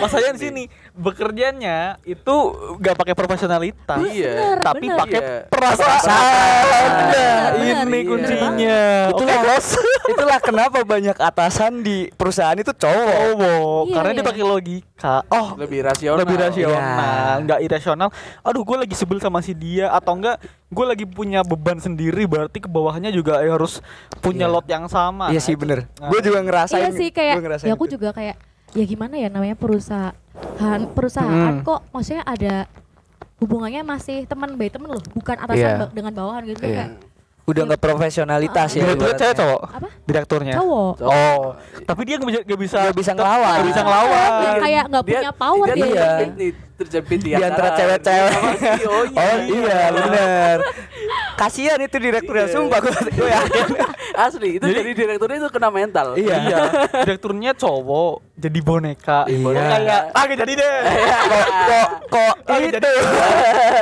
Masalahnya di sini. Bekerjanya itu gak pakai profesionalitas. Iya. tapi pakai Iya. perasaan. Nah, ini iya. kuncinya. Itulah Oke, bos. itulah kenapa banyak atasan di perusahaan itu cowok. Oh, Iya, karena dia iya. pakai logika. Oh, Lebih rasional. lebih rasional, Iya. nggak irasional. Aduh, gue lagi sebel sama si dia atau enggak gue lagi punya beban sendiri berarti ke bawahnya juga harus punya Iya. lot yang sama. Iya Nah, sih bener. Nah, Gue juga ngerasain. iya sih kayak gua ngerasain ya aku juga kayak ya gimana ya namanya perusahaan perusahaan Hmm. kok maksudnya ada hubungannya masih teman baik teman loh bukan atasan Iya. ba- dengan bawahan gitu Iya. kayak udah nggak profesionalitas ya. Direkturnya cewek cowok? Apa? Direkturnya. cowok Oh, tapi dia nggak bisa nggak bisa Nggak bisa ngelawan. nggak bisa ngelawan. kayak nggak Dia- punya power dia dia Iya. Terjepit, di, Di antara cewek-cewek. CEO-nya. Oh iya bener. Kasihan itu direkturnya, Iya. sumpah gue, gue yakin. Asli, itu jadi, direkturnya itu kena mental. Iya. Iya, direkturnya cowok jadi boneka. Iya. Boneka kayak ah jadi deh. kok kok kok Ah, itu. jadi.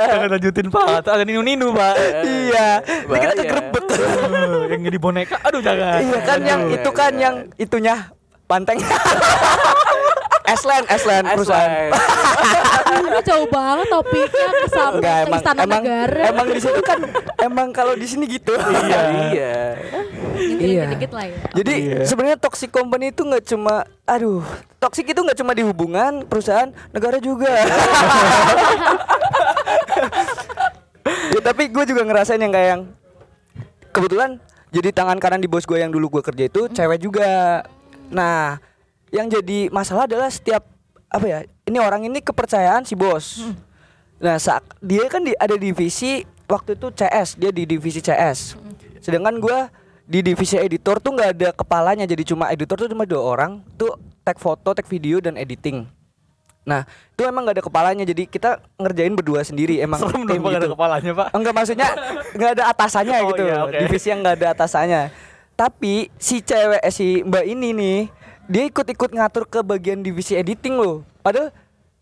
Jangan lanjutin Pak. Ada ninu-ninu Pak. iya. Ini kita. Aduh, yang jadi boneka. Aduh jangan. Iya kan yang Aduh. itu kan yang itunya panteng. Eslen, Eslen perusahaan. ini jauh banget topiknya ke sampai ke emang istana emang negara emang di situ kan emang kalau di sini gitu. Iya. iya. Iya. dikit lah ya Jadi Iya. sebenarnya toxic company itu nggak cuma, aduh, toxic itu nggak cuma di hubungan perusahaan, negara juga. ya, tapi gue juga ngerasain yang kayak yang kebetulan jadi tangan kanan di bos gue yang dulu gue kerja itu cewek juga. Nah, yang jadi masalah adalah setiap apa ya? Ini orang ini kepercayaan si bos. Nah, saat dia kan di, ada divisi waktu itu CS, dia di divisi CS. Sedangkan gua di divisi editor tuh nggak ada kepalanya, jadi cuma editor tuh cuma dua orang, tuh tag foto, tag video dan editing. Nah, itu emang nggak ada kepalanya, jadi kita ngerjain berdua sendiri. Emang Serem tim dong Pak, ada gitu. kepalanya Pak. Enggak maksudnya nggak ada atasannya Oh, gitu. iya, oke. Divisi yang nggak ada atasannya. Tapi si cewek eh, si Mbak ini nih, dia ikut-ikut ngatur ke bagian divisi editing loh. Padahal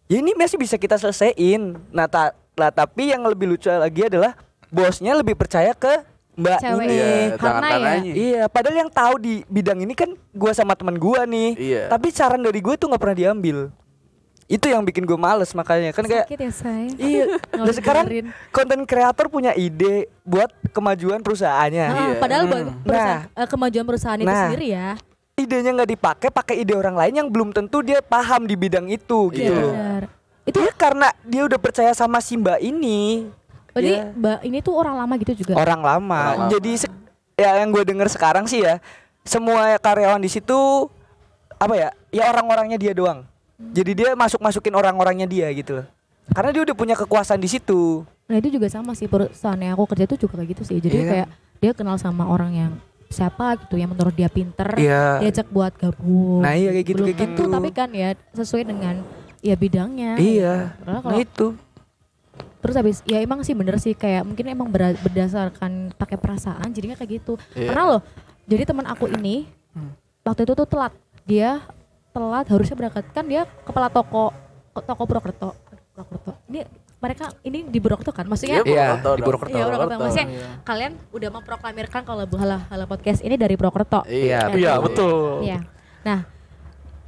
ya ini masih bisa kita selesaiin. Nah, ta- lah tapi yang lebih lucu lagi adalah bosnya lebih percaya ke Mbak Cewek. ini. Iya, Karena tangan ya-. Iya, padahal yang tahu di bidang ini kan gua sama teman gua nih. Iya. Tapi saran dari gue tuh nggak pernah diambil. Itu yang bikin gue males makanya kan kayak sakit ya saya Iya. Dan sekarang konten kreator punya ide buat kemajuan perusahaannya. Ah, Iya. padahal Hmm. perusahaan, eh, kemajuan perusahaan itu Nah. sendiri ya Idenya nggak dipakai, pakai ide orang lain yang belum tentu dia paham di bidang itu gitu. Iya. loh. benar Itu ya karena dia udah percaya sama si Mbak ini. Berarti Iya. mbak ini tuh orang lama gitu juga orang lama. Orang lama. Jadi se- ya yang gue denger sekarang sih ya, semua karyawan di situ apa ya? Ya orang-orangnya dia doang. Jadi dia masuk-masukin orang-orangnya dia gitu loh. Karena dia udah punya kekuasaan di situ. Nah itu juga sama sih perusahaan yang aku kerja tuh juga kayak gitu sih. Jadi Iya kan? kayak dia kenal sama orang yang siapa gitu yang menurut dia pinter, Iya. diajak buat gabung. Nah, iya, kayak gitu, Belum kayak tentu, gitu. Tapi kan ya sesuai dengan ya bidangnya. Iya. Padahal Nah kalau itu. terus habis ya emang sih bener sih kayak mungkin emang berdasarkan pakai perasaan jadinya kayak gitu. Iya. Karena loh, jadi teman aku ini waktu itu tuh telat. Dia telat harusnya berangkat kan dia kepala toko toko Purwokerto. Purwokerto. Ini mereka ini di Purwokerto kan? Maksudnya Iya, Purwokerto di dong. Purwokerto. Iya. Purwokerto. Maksudnya kalian udah memproklamirkan kalau hala hala podcast ini dari Purwokerto. Iya, Iya, betul. Iya. Nah,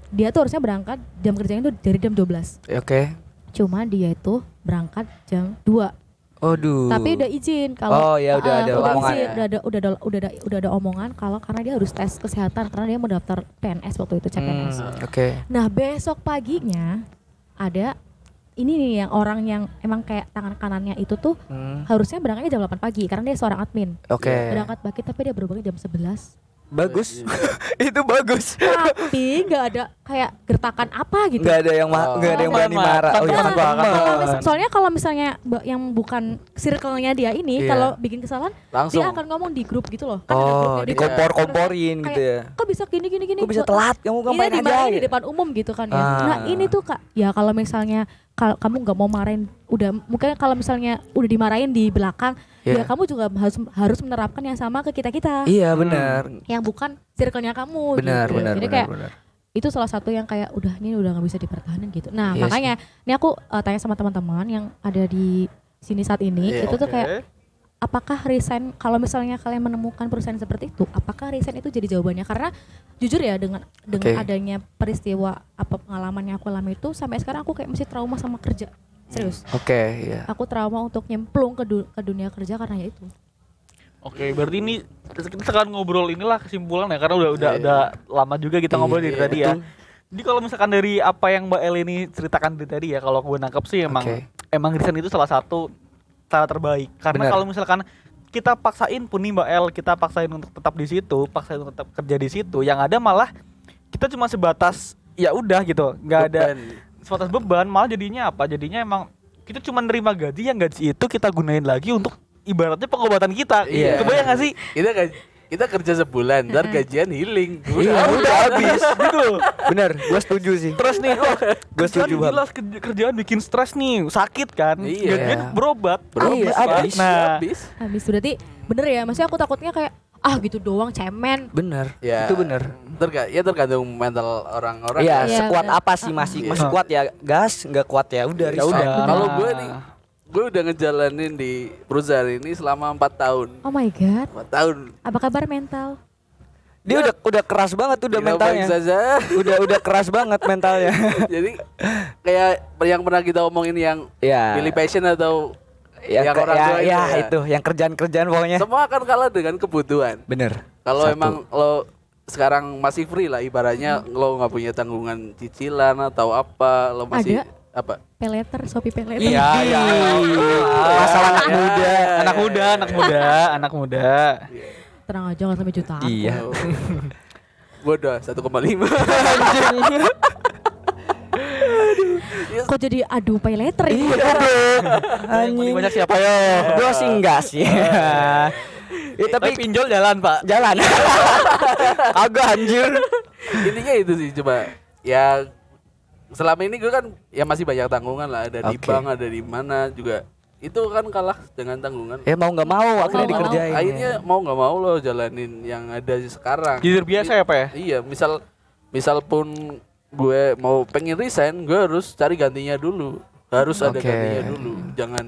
dia tuh harusnya berangkat jam kerjanya tuh dari jam 12. Oke. Cuma dia itu berangkat jam 2. Aduh. Tapi udah izin kalau Oh, ya udah Ah, ada udah omongan izin, ya. udah ada udah ada udah ada udah ada omongan kalau karena dia harus tes kesehatan karena dia mau daftar PNS waktu itu CPNS. Hmm, Oke. Nah, besok paginya ada ini nih yang orang yang emang kayak tangan kanannya itu tuh Hmm, harusnya berangkatnya jam 8 pagi karena dia seorang admin. Oke. Berangkat pagi tapi dia bangun jam 11. Bagus. itu bagus. Tapi nggak ada kayak gertakan apa gitu. Nggak ada yang Oh. nggak ada yang berani marah. Oh, iya, mis- soalnya kalau misalnya yang bukan circle-nya dia ini Iya. kalau bikin kesalahan Langsung. dia akan ngomong di grup gitu loh. Kan ada Oh, grupnya di grup. dikompor-komporin Kayak, gitu ya. Kok bisa gini gini gini? Kok bisa telat? Kamu Iya ngapain aja? di gitu? depan umum gitu kan ya. Ah. Nah ini tuh kak, ya kalau misalnya kalau kamu nggak mau marahin, udah mungkin kalau misalnya udah dimarahin di belakang, Iya. ya kamu juga harus harus menerapkan yang sama ke kita kita, Iya benar. yang bukan circle-nya kamu. Benar, gitu. benar, Jadi benar, kayak benar. itu salah satu yang kayak udah ini udah nggak bisa dipertahankan gitu. Nah Iya makanya ini aku uh, tanya sama teman-teman yang ada di sini saat ini, Iya, itu tuh Oke. kayak apakah resign kalau misalnya kalian menemukan perusahaan seperti itu apakah resign itu jadi jawabannya karena jujur ya dengan dengan Oke. adanya peristiwa apa pengalaman yang aku alami itu sampai sekarang aku kayak masih trauma sama kerja serius Oke, ya. aku trauma untuk nyemplung ke, du- ke dunia kerja karena ya itu Oke, berarti ini kita sekarang ngobrol inilah kesimpulan ya karena udah udah Iya. udah lama juga kita ngobrol dari Iya, tadi ya. betul. Jadi kalau misalkan dari apa yang Mbak El ini ceritakan dari tadi ya, kalau gue nangkep sih emang Oke. emang resign itu salah satu cara terbaik. Karena kalau misalkan kita paksain pun nih Mbak El, kita paksain untuk tetap di situ, paksain untuk tetap kerja di situ, yang ada malah kita cuma sebatas ya udah gitu, nggak ada sebatas beban, malah jadinya apa? Jadinya emang kita cuma nerima gaji yang gaji itu kita gunain lagi untuk ibaratnya pengobatan kita. Iya. Kebayang gak sih? Kita kita kerja sebulan, ntar gajian healing. Iya, udah habis. gitu. Bener, gua setuju sih. Terus nih, oh, Gua kerjaan setuju kerja- kerjaan bikin stres nih, sakit kan? Iya. Gajian berobat, Iya, Pak. habis. Nah, habis. habis berarti bener ya maksudnya aku takutnya kayak ah gitu doang cemen Bener. Ya, Itu bener. Terga ya tergantung mental orang-orang. Iya, Iya, sekuat bener. apa sih masih Iya. masih kuat ya gas, nggak kuat ya udah ya udah. Kalau Nah. gue nih, gue udah ngejalanin di perusahaan ini selama empat tahun. oh my god Empat tahun. apa kabar mental Dia udah udah keras banget udah Tidak baik mentalnya. saja. Udah udah keras banget mentalnya. Jadi kayak yang pernah kita omongin yang ya. pilih passion atau Ya, yang ke- orang ya, tua ya, itu ya. itu yang kerjaan-kerjaan pokoknya. semua akan kalah dengan kebutuhan. Bener. Kalau emang lo sekarang masih free lah ibaratnya lo nggak punya tanggungan cicilan atau apa lo masih Ada. Apa peleter shopee peleter Iya, iya. Masalah anak Ya. muda. Anak muda, anak muda, anak muda. tenang aja nggak sampai jutaan Iya. bodoh 1,5 kok jadi adu pay letter ya Iya, Paling Anjing. banyak siapa yo? Gua sih enggak sih. ya, Tapi tapi pinjol jalan, Pak. jalan. Kagak anjir. intinya itu sih coba ya selama ini gue kan ya masih banyak tanggungan lah ada di bank ada di mana juga itu kan kalah dengan tanggungan Ya mau nggak mau akhirnya Mau dikerjain. mau, akhirnya ya. mau nggak mau lo jalanin yang ada sekarang Jujur biasa ya, Pak ya? iya misal misal pun gue mau pengen resign gue harus cari gantinya dulu harus ada Oke. gantinya dulu jangan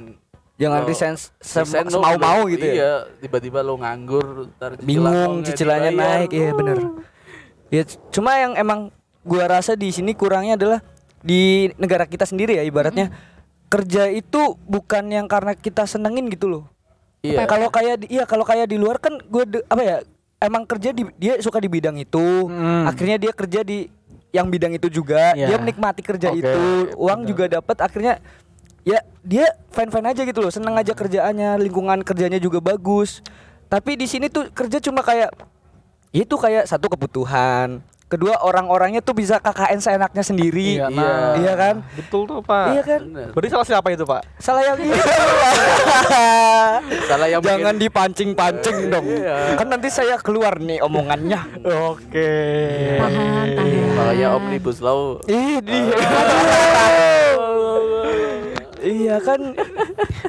Jangan resign sem- resign lo semau-mau gitu ya. iya tiba-tiba lo nganggur Bingung cicilannya naik, iya bener. Ya cuma yang emang gua rasa di sini kurangnya adalah di negara kita sendiri ya ibaratnya kerja itu bukan yang karena kita senengin gitu loh. iya Kalau kayak di, iya kalau kayak di luar kan gue apa ya emang kerja di dia suka di bidang itu, Hmm. akhirnya dia kerja di yang bidang itu juga, Iya. dia menikmati kerja Oke, itu, uang benar. juga dapat, akhirnya ya dia fine fine aja gitu loh, seneng aja kerjaannya, lingkungan kerjanya juga bagus. Tapi di sini tuh kerja cuma kayak itu kayak satu kebutuhan, kedua orang-orangnya tuh bisa KKN seenaknya sendiri, Iya, iya. iya kan? Betul tuh, Pak. Iya kan? Bener. Berarti salah siapa itu, Pak? Salah yang itu. salah yang Jangan bikin- dipancing-pancing dong. Iya. Kan nanti saya keluar nih omongannya. Oke. tahan tahan makanya omnibus law Ih, dia. iya kan.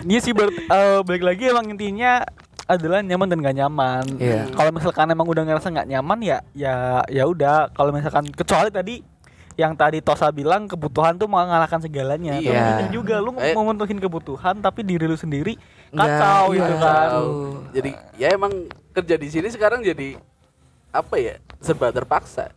Ini sih ber, eh, balik lagi emang intinya adalah nyaman dan gak nyaman. Iya. Kalau misalkan emang udah ngerasa nggak nyaman ya ya ya udah. Kalau misalkan kecuali tadi yang tadi Tosa bilang kebutuhan tuh mengalahkan segalanya. Tapi Iya. itu juga lu Eh. memenuhin kebutuhan tapi diri lu sendiri Nggak, kacau iya. gitu kan. Jadi ya emang kerja di sini sekarang jadi apa ya serba terpaksa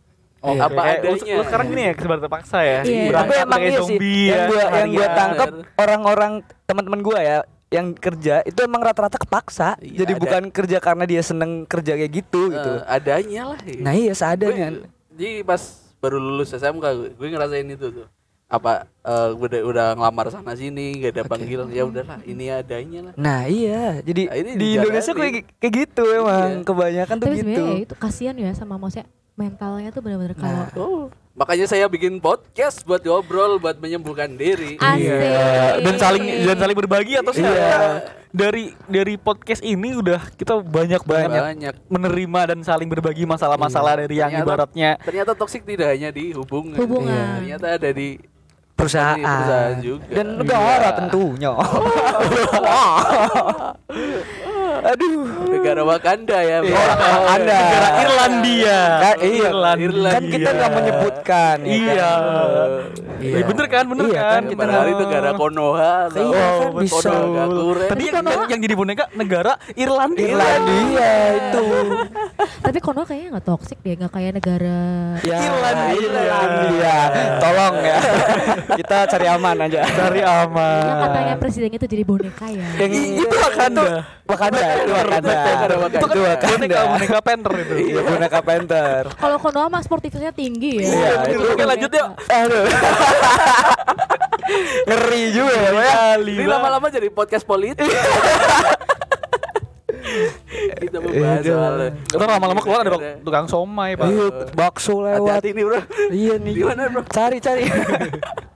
Oh, Iya. apa kayak lu, adanya lu sekarang gini ya sebar terpaksa ya. Iya. Tapi emang iya sih. Yang ya, gua yang gua tangkap orang-orang teman-teman gua ya yang kerja itu emang rata-rata kepaksa. Iya, Jadi ada. bukan kerja karena dia seneng kerja kayak gitu gitu. Eh, adanya lah ya. Nah iya seadanya. Gue- jadi pas baru lulus SMK gue, gue ngerasain itu tuh apa eh, udah udah ngelamar sana sini gak ada panggilan ya udahlah ini adanya lah Nah iya, jadi Nah, ini di Indonesia kayak kayak gitu emang Iya. kebanyakan tuh tapi gitu. sebenarnya ya itu kasihan ya sama maksudnya mentalnya tuh benar-benar kalau Nah. oh makanya saya bikin podcast buat ngobrol buat menyembuhkan diri. Iya. dan saling dan saling berbagi atau sih Iya. dari dari podcast ini udah kita banyak banget banyak menerima dan saling berbagi masalah-masalah dari yang Ternyata- ibaratnya ternyata toksik tidak hanya di hubungan Hubungan. ternyata ada di perusahaan, Di perusahaan juga. dan negara tentunya. Aduh. Negara Wakanda ya. Iya, Bro. Wakanda. Negara Irlandia. Kan, iya, Irlandia. kan kita nggak menyebutkan. ya Iya. kan? Iya. bener kan, bener Iya kan. kan, Kita hari negara Konoha. Iya kan, bisa. Gakure. Tadi yang, yang, yang jadi boneka negara Irlandia. Irlandia itu. Tapi Konoha kayaknya nggak toxic deh, nggak kayak negara. Ya, Irlandia. Irlandia. Tolong ya. kita cari aman aja. Dari aman. Yang katanya presiden itu jadi boneka ya. Yang itu Wakanda. Wakanda, itu Wakanda. Itu Wakanda. Boneka boneka panther itu. Iya, boneka Panther. Kalau Konoha mah sportivitasnya tinggi ya. Iya, itu. Oke, lanjut yuk. Aduh. Ngeri juga ya, Pak, ya. Ini lama-lama jadi podcast politik. Kita membahas soal Ntar lama-lama keluar ada tukang somai, Pak. Iya, bakso lewat. Hati-hati nih bro. Iya nih. Di mana bro? Cari cari.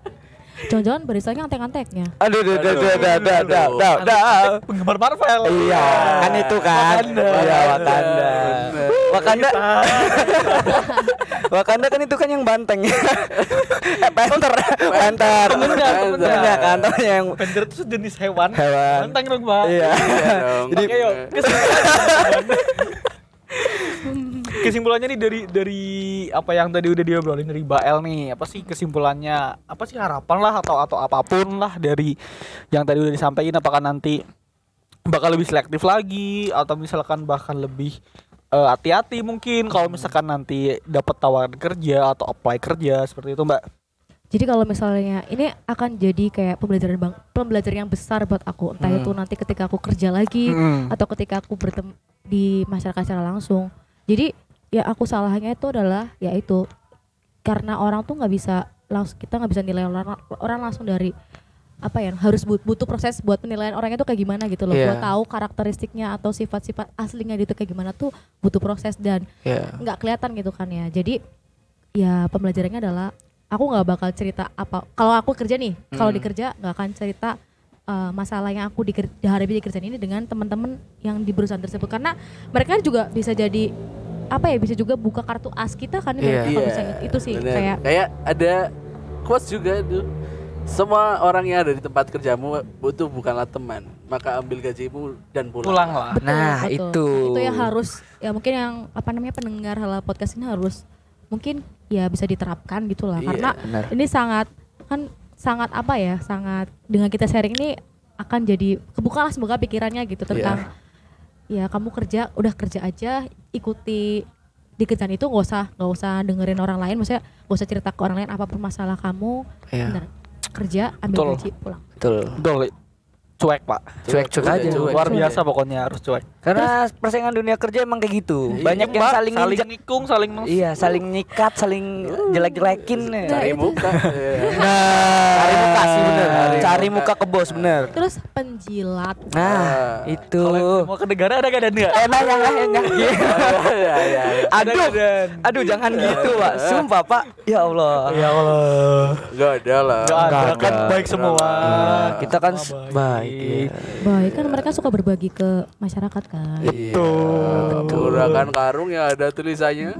Jangan-jangan barisannya antek-anteknya. Aduh, aduh, aduh, aduh, aduh, aduh, aduh, aduh, aduh. Penggemar Marvel. Iya, kan itu kan. Wakanda. Iya, Wakanda. Wakanda. Wakanda kan itu kan yang banteng. eh, Panther. Panther. Temennya, kan, temennya yang Panther itu sejenis hewan. Hewan. Banteng dong, Pak. Iya. Iya dong. Jadi Oke, yuk. Kesimpulannya. Nih dari dari apa yang tadi udah diobrolin dari Bael nih, apa sih kesimpulannya? Apa sih harapan lah atau atau apa pun lah dari yang tadi udah disampaikan apakah nanti bakal lebih selektif lagi atau misalkan bahkan lebih eh, hati-hati mungkin kalau misalkan nanti dapat tawaran kerja atau apply kerja seperti itu, Mbak. Jadi kalau misalnya ini akan jadi kayak pembelajaran bang, pembelajaran yang besar buat aku. Entah Hmm. itu nanti ketika aku kerja lagi Mm. atau ketika aku bertemu di masyarakat secara langsung. Jadi ya aku salahnya itu adalah yaitu karena orang tuh nggak bisa langsung kita nggak bisa nilai orang orang langsung dari apa ya harus but- butuh proses buat penilaian orangnya tuh kayak gimana gitu loh. Iya. Buat tahu karakteristiknya atau sifat-sifat aslinya dia tuh kayak gimana tuh butuh proses dan Iya. nggak kelihatan gitu kan ya jadi ya pembelajarannya adalah aku nggak bakal cerita apa kalau aku kerja nih kalau di kerja nggak akan cerita uh, masalah yang aku diker- dihadapi di kerjaan ini dengan teman-teman yang di perusahaan tersebut karena mereka juga bisa jadi apa ya bisa juga buka kartu as kita kan Iya. kalau misalnya itu sih bener. kayak kayak ada quotes juga tuh. Semua orang yang ada di tempat kerjamu butuh bukanlah teman, maka ambil gajimu dan pulang. Pulang lah. Betul, Nah, betul. itu. itu yang harus ya mungkin yang apa namanya pendengar hal podcast ini harus mungkin ya bisa diterapkan gitulah Iya, karena benar. ini sangat kan sangat apa ya sangat dengan kita sharing ini akan jadi kebukalah semoga pikirannya gitu tentang ya kamu kerja udah kerja aja ikuti di kerjaan itu nggak usah nggak usah dengerin orang lain maksudnya nggak usah cerita ke orang lain apa pun masalah kamu Iya. bener kerja ambil Betul. gaji pulang Betul. Betul, cuek, Pak. Cuek-cuek Udah, aja. cuek. Luar biasa pokoknya harus cuek. Karena persaingan dunia kerja emang kayak gitu. Banyak yang saling saling nginjek. nikung, saling Iya, saling nyikat, saling jelek-jelekin. ya. Nah, Cari muka. Iya. Nah, cari muka sih bener. Cari Cari muka. muka ke bos bener. terus penjilat Nah, Ah. itu. Kalau mau ke negara ada gak dan enggak? Eh, nah, yang yang yang. Iya, iya, iya. Aduh, aduh jangan gitu, Pak. Sumpah, Pak. Ya Allah. Ya Allah. Gak ada lah. Gak ada kan ada. baik semua. Nah, kita kan baik. ya. baik kan mereka suka berbagi ke masyarakat kan Betul. Menggunakan karung yang ada tulisannya.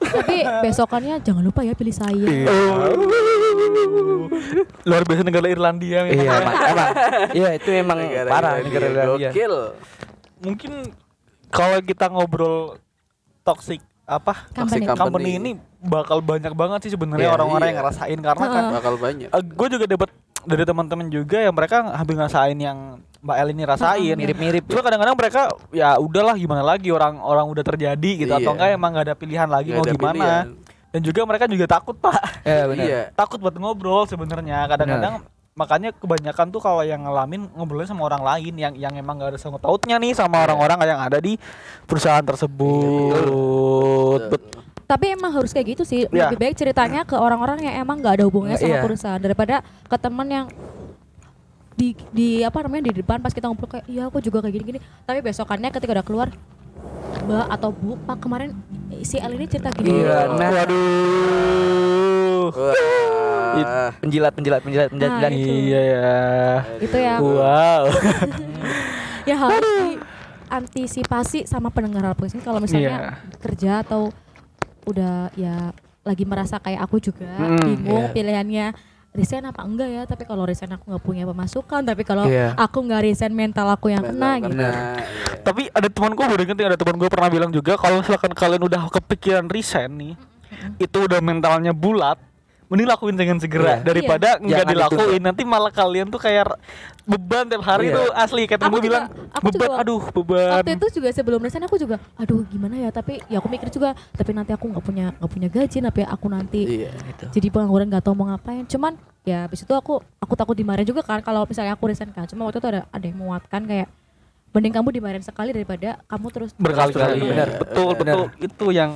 tapi besokannya jangan lupa ya pilih saya Luar biasa negara Irlandia memang. Iya, emang, emang. Iya, itu emang Negara parah Irlandia. negara Irlandia. Gokil. Mungkin kalau kita ngobrol toxic apa Company. Toxic company ini bakal banyak banget sih sebenarnya Iya. orang-orang yang Iya. ngerasain karena kan Bakal banyak. gue juga dapat dari teman-teman juga yang mereka hampir ngerasain yang Mbak El ini rasain. Mirip-mirip. Cuma kadang-kadang mereka ya udahlah gimana lagi orang orang udah terjadi gitu atau Iya. enggak emang gak ada pilihan lagi Nggak mau gimana. pilihan. Dan juga mereka juga takut pak, Ya, benar. Iya. takut buat ngobrol sebenarnya. Kadang-kadang makanya kebanyakan tuh kalau yang ngalamin ngobrolnya sama orang lain yang yang emang gak ada sangkut pautnya nih sama orang-orang yang ada di perusahaan tersebut. Bet- tapi emang harus kayak gitu sih Ya. lebih baik ceritanya ke orang-orang yang emang nggak ada hubungannya sama Iya. perusahaan daripada ke teman yang di di apa namanya di depan pas kita ngobrol kayak iya aku juga kayak gini-gini tapi besokannya ketika udah keluar mbak atau bu pak kemarin si El ini cerita gini Iya, Oh, nah. Waduh. Wah. Penjilat, penjilat, penjilat, penjilat. Nah, penjilat. itu. Iya ya. itu yang Wow. ya harus diantisipasi sama pendengar podcast ini kalau misalnya kerja atau udah ya lagi merasa kayak aku juga Mm, bingung iya. pilihannya resign apa enggak ya tapi kalau resign aku nggak punya pemasukan tapi kalau Iya. aku nggak resign mental aku yang kena gitu Kena, iya. Tapi ada teman gue udah ada teman gue pernah bilang juga kalau misalkan kalian udah kepikiran resign nih, itu udah mentalnya bulat, mending lakuin dengan segera Iya. daripada nggak Jangan dilakuin. Nanti malah kalian tuh kayak beban tiap hari Iya. tuh asli. Kayak temen gue bilang aku beban, juga- aduh beban. waktu itu juga sebelum resign aku juga aduh gimana ya tapi ya aku mikir juga tapi nanti aku nggak punya nggak punya gaji tapi aku nanti Iya. jadi pengangguran nggak tahu mau ngapain cuman ya habis itu aku aku takut dimarahin juga kan kalau misalnya aku resign kan cuma waktu itu ada ada yang menguatkan kayak mending kamu dimarahin sekali daripada kamu terus berkali-kali. Benar. Betul, Benar. betul. Itu yang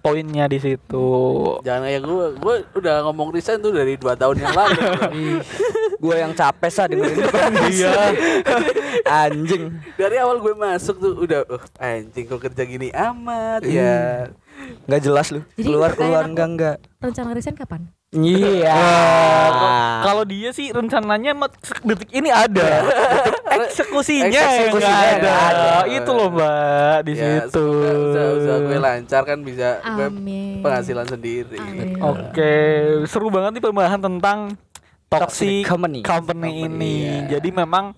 poinnya di situ. Jangan kayak gue, gue udah ngomong resign tuh dari dua tahun yang lalu. gue yang capek sah dengerin Iya. anjing dari awal gue masuk tuh udah, uh, anjing kok kerja gini amat ya. Nggak jelas lu Jadi keluar keluar enggak enggak rencana resign kapan iya Wah, Kalau dia sih rencananya detik ini ada. Eksekusinya yang Eksekusinya nggak yang ada. ada. Itu loh Mbak di Ya, situ. semoga usaha-usaha gue lancar kan bisa Amin. penghasilan sendiri. Amin. Oke, seru banget nih pembahasan tentang toxic Toxic company. company, ini. iya. Jadi memang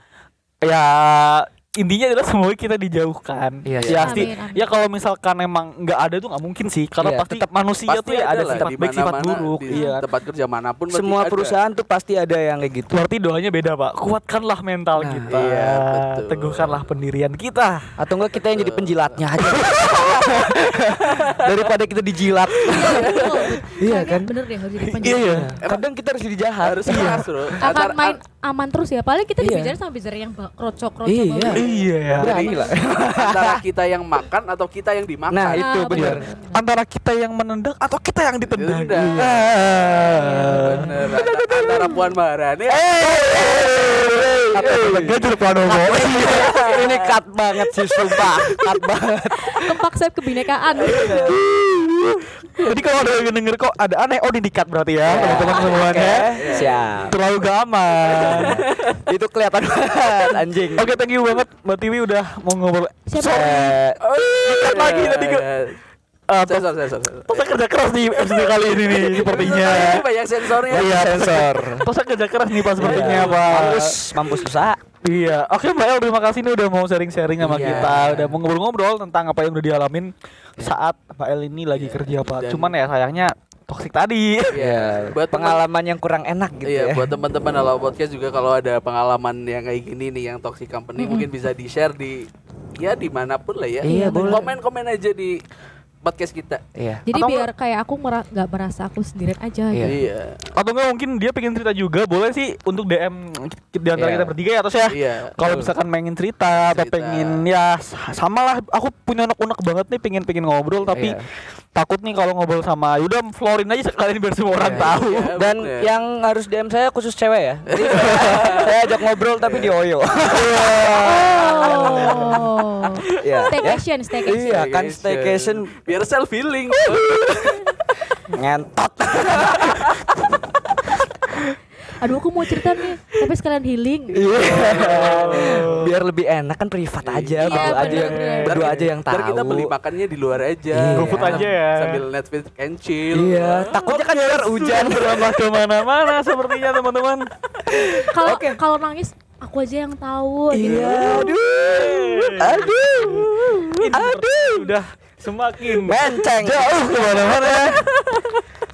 ya intinya adalah semoga kita dijauhkan. Iya, ya, pasti. amin. Ya kalau misalkan emang nggak ada tuh nggak mungkin sih, karena Iya, pasti tetap manusia Pasti tuh ya ada lah sifat di baik, sifat mana-mana, buruk. di Iya. tempat kerja mana pun semua ada. perusahaan tuh pasti ada yang kayak gitu Berarti doanya beda pak. Kuatkanlah mental Nah, kita. iya, betul. Teguhkanlah pendirian kita. atau enggak kita yang jadi penjilatnya aja daripada kita dijilat Iya Kayaknya kan? bener deh harus jadi Iya. penjahat iya. kadang kita harus jadi jahat harus keras bro. akan main aman terus ya paling kita Iya. dibicarain sama bicara yang krocok-krocok Iya. Iya. ya. berani lah antara kita yang makan atau kita yang dimakan. nah itu Ah, benar Antara kita yang menendang atau kita yang ditendang. Iya. Bener. Antara, antara Puan Maharani. Gajul Pranowo. ini cut banget sih sumpah cut banget Kepak sayap kebinekaan. Jadi kalau ada yang denger kok ada aneh, oh ini dikat berarti ya teman-teman semuanya. siap Terlalu gak aman. itu kelihatan banget anjing Oke, thank you banget Mbak Tiwi udah mau ngobrol. Siapa? Eh, Dikat lagi tadi gue. Uh, Sensor, sensor, sensor. Tosa kerja keras di episode kali ini nih sepertinya. Ini banyak sensornya. iya sensor Tosa kerja keras nih Pak sepertinya Iya. Pak. mampus mampus usaha Iya, oke Mbak El terima kasih nih udah mau sharing-sharing sama Iya. kita, udah mau ngobrol-ngobrol tentang apa yang udah dialamin saat Mbak El ini lagi kerja Pak. Dan- Cuman ya sayangnya toksik tadi. Iya, Buat teman- pengalaman yang kurang enak gitu Iya, ya. buat teman-teman Halo Podcast juga kalau ada pengalaman yang kayak gini nih yang toxic company mungkin bisa di-share di ya di mana pun lah ya. Iya. Komen-komen aja di podcast kita. Iya. Jadi Atau biar kayak aku mera- nggak merasa aku sendirian aja. Iya. gitu. Iya. Atau enggak mungkin dia pengen cerita juga, boleh sih untuk DM di antara Iya. kita bertiga ya Tos ya. Iya. Kalau misalkan pengen cerita, atau Cerita. pengen ya sama lah aku punya unek-unek banget nih pengen pengen ngobrol tapi Iya. takut nih kalau ngobrol sama udah florin aja sekalian biar semua orang Iya. tahu. Iya, Dan bener. yang harus DM saya khusus cewek ya. Jadi saya ajak ngobrol tapi di Oyo. Oh. Iya. Staycation, staycation. Iya kan staycation biar self healing. ngentot. Aduh aku mau cerita nih, tapi sekalian healing. Biar lebih enak kan privat aja, Iya, berdua aja yang berdua aja yang tahu. Kita beli makannya di luar aja. Iya. GoFood aja ya. Sambil Netflix and chill. Iya, takutnya kan ntar hujan. berambah ke mana-mana sepertinya teman-teman. Kalau kalau nangis aku aja yang tahu. gitu. Iya, aduh. Aduh. Aduh, udah semakin Menceng. jauh ke mana-mana.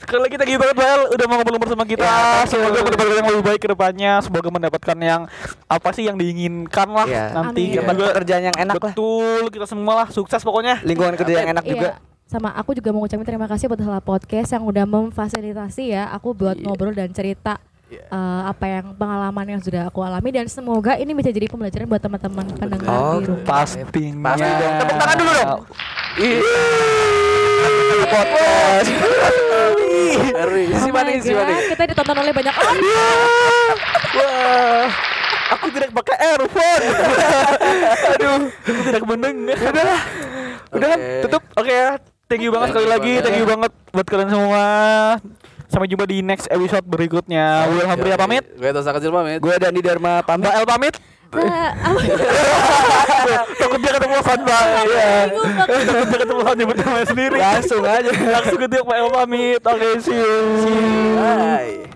Sekali lagi thank you banget Bel udah mau ngobrol bersama kita. Ya, Semoga mendapatkan yang lebih baik ke depannya. Semoga mendapatkan yang apa sih yang diinginkan lah Iya. nanti. Dapat juga pekerjaan yang enak lah. betul kita semua lah sukses pokoknya. Lingkungan kerja yang enak juga. Iya. Sama aku juga mau ngucapin terima kasih buat Hala Podcast yang udah memfasilitasi ya aku buat Iya. ngobrol dan cerita Iya. eh, apa yang pengalaman yang sudah aku alami dan semoga ini bisa jadi pembelajaran buat teman-teman pendengar Oh, di rumah. Pastinya. Pasti dong. Tepuk tangan dulu dong. Podcast. Ngeri. Oh Si si kita ditonton oleh banyak orang. Wah, aku tidak pakai earphone. Aduh, aku tidak mendengar. Udah lah, udah Oke. tutup. Oke ya, thank you banget Thank sekali you lagi, banget. thank you banget buat kalian semua. Sampai jumpa di next episode berikutnya. Will Hapria pamit, Gue Tosa Kecil pamit. Gue Dandi Dharma pamit. Mbak El pamit. Takut dia ketemu Van Mbak. Iya. Takut dia ketemu Van nyebut namanya sendiri. Langsung aja. Langsung ke dia Mbak El pamit. Oke, see you. Bye.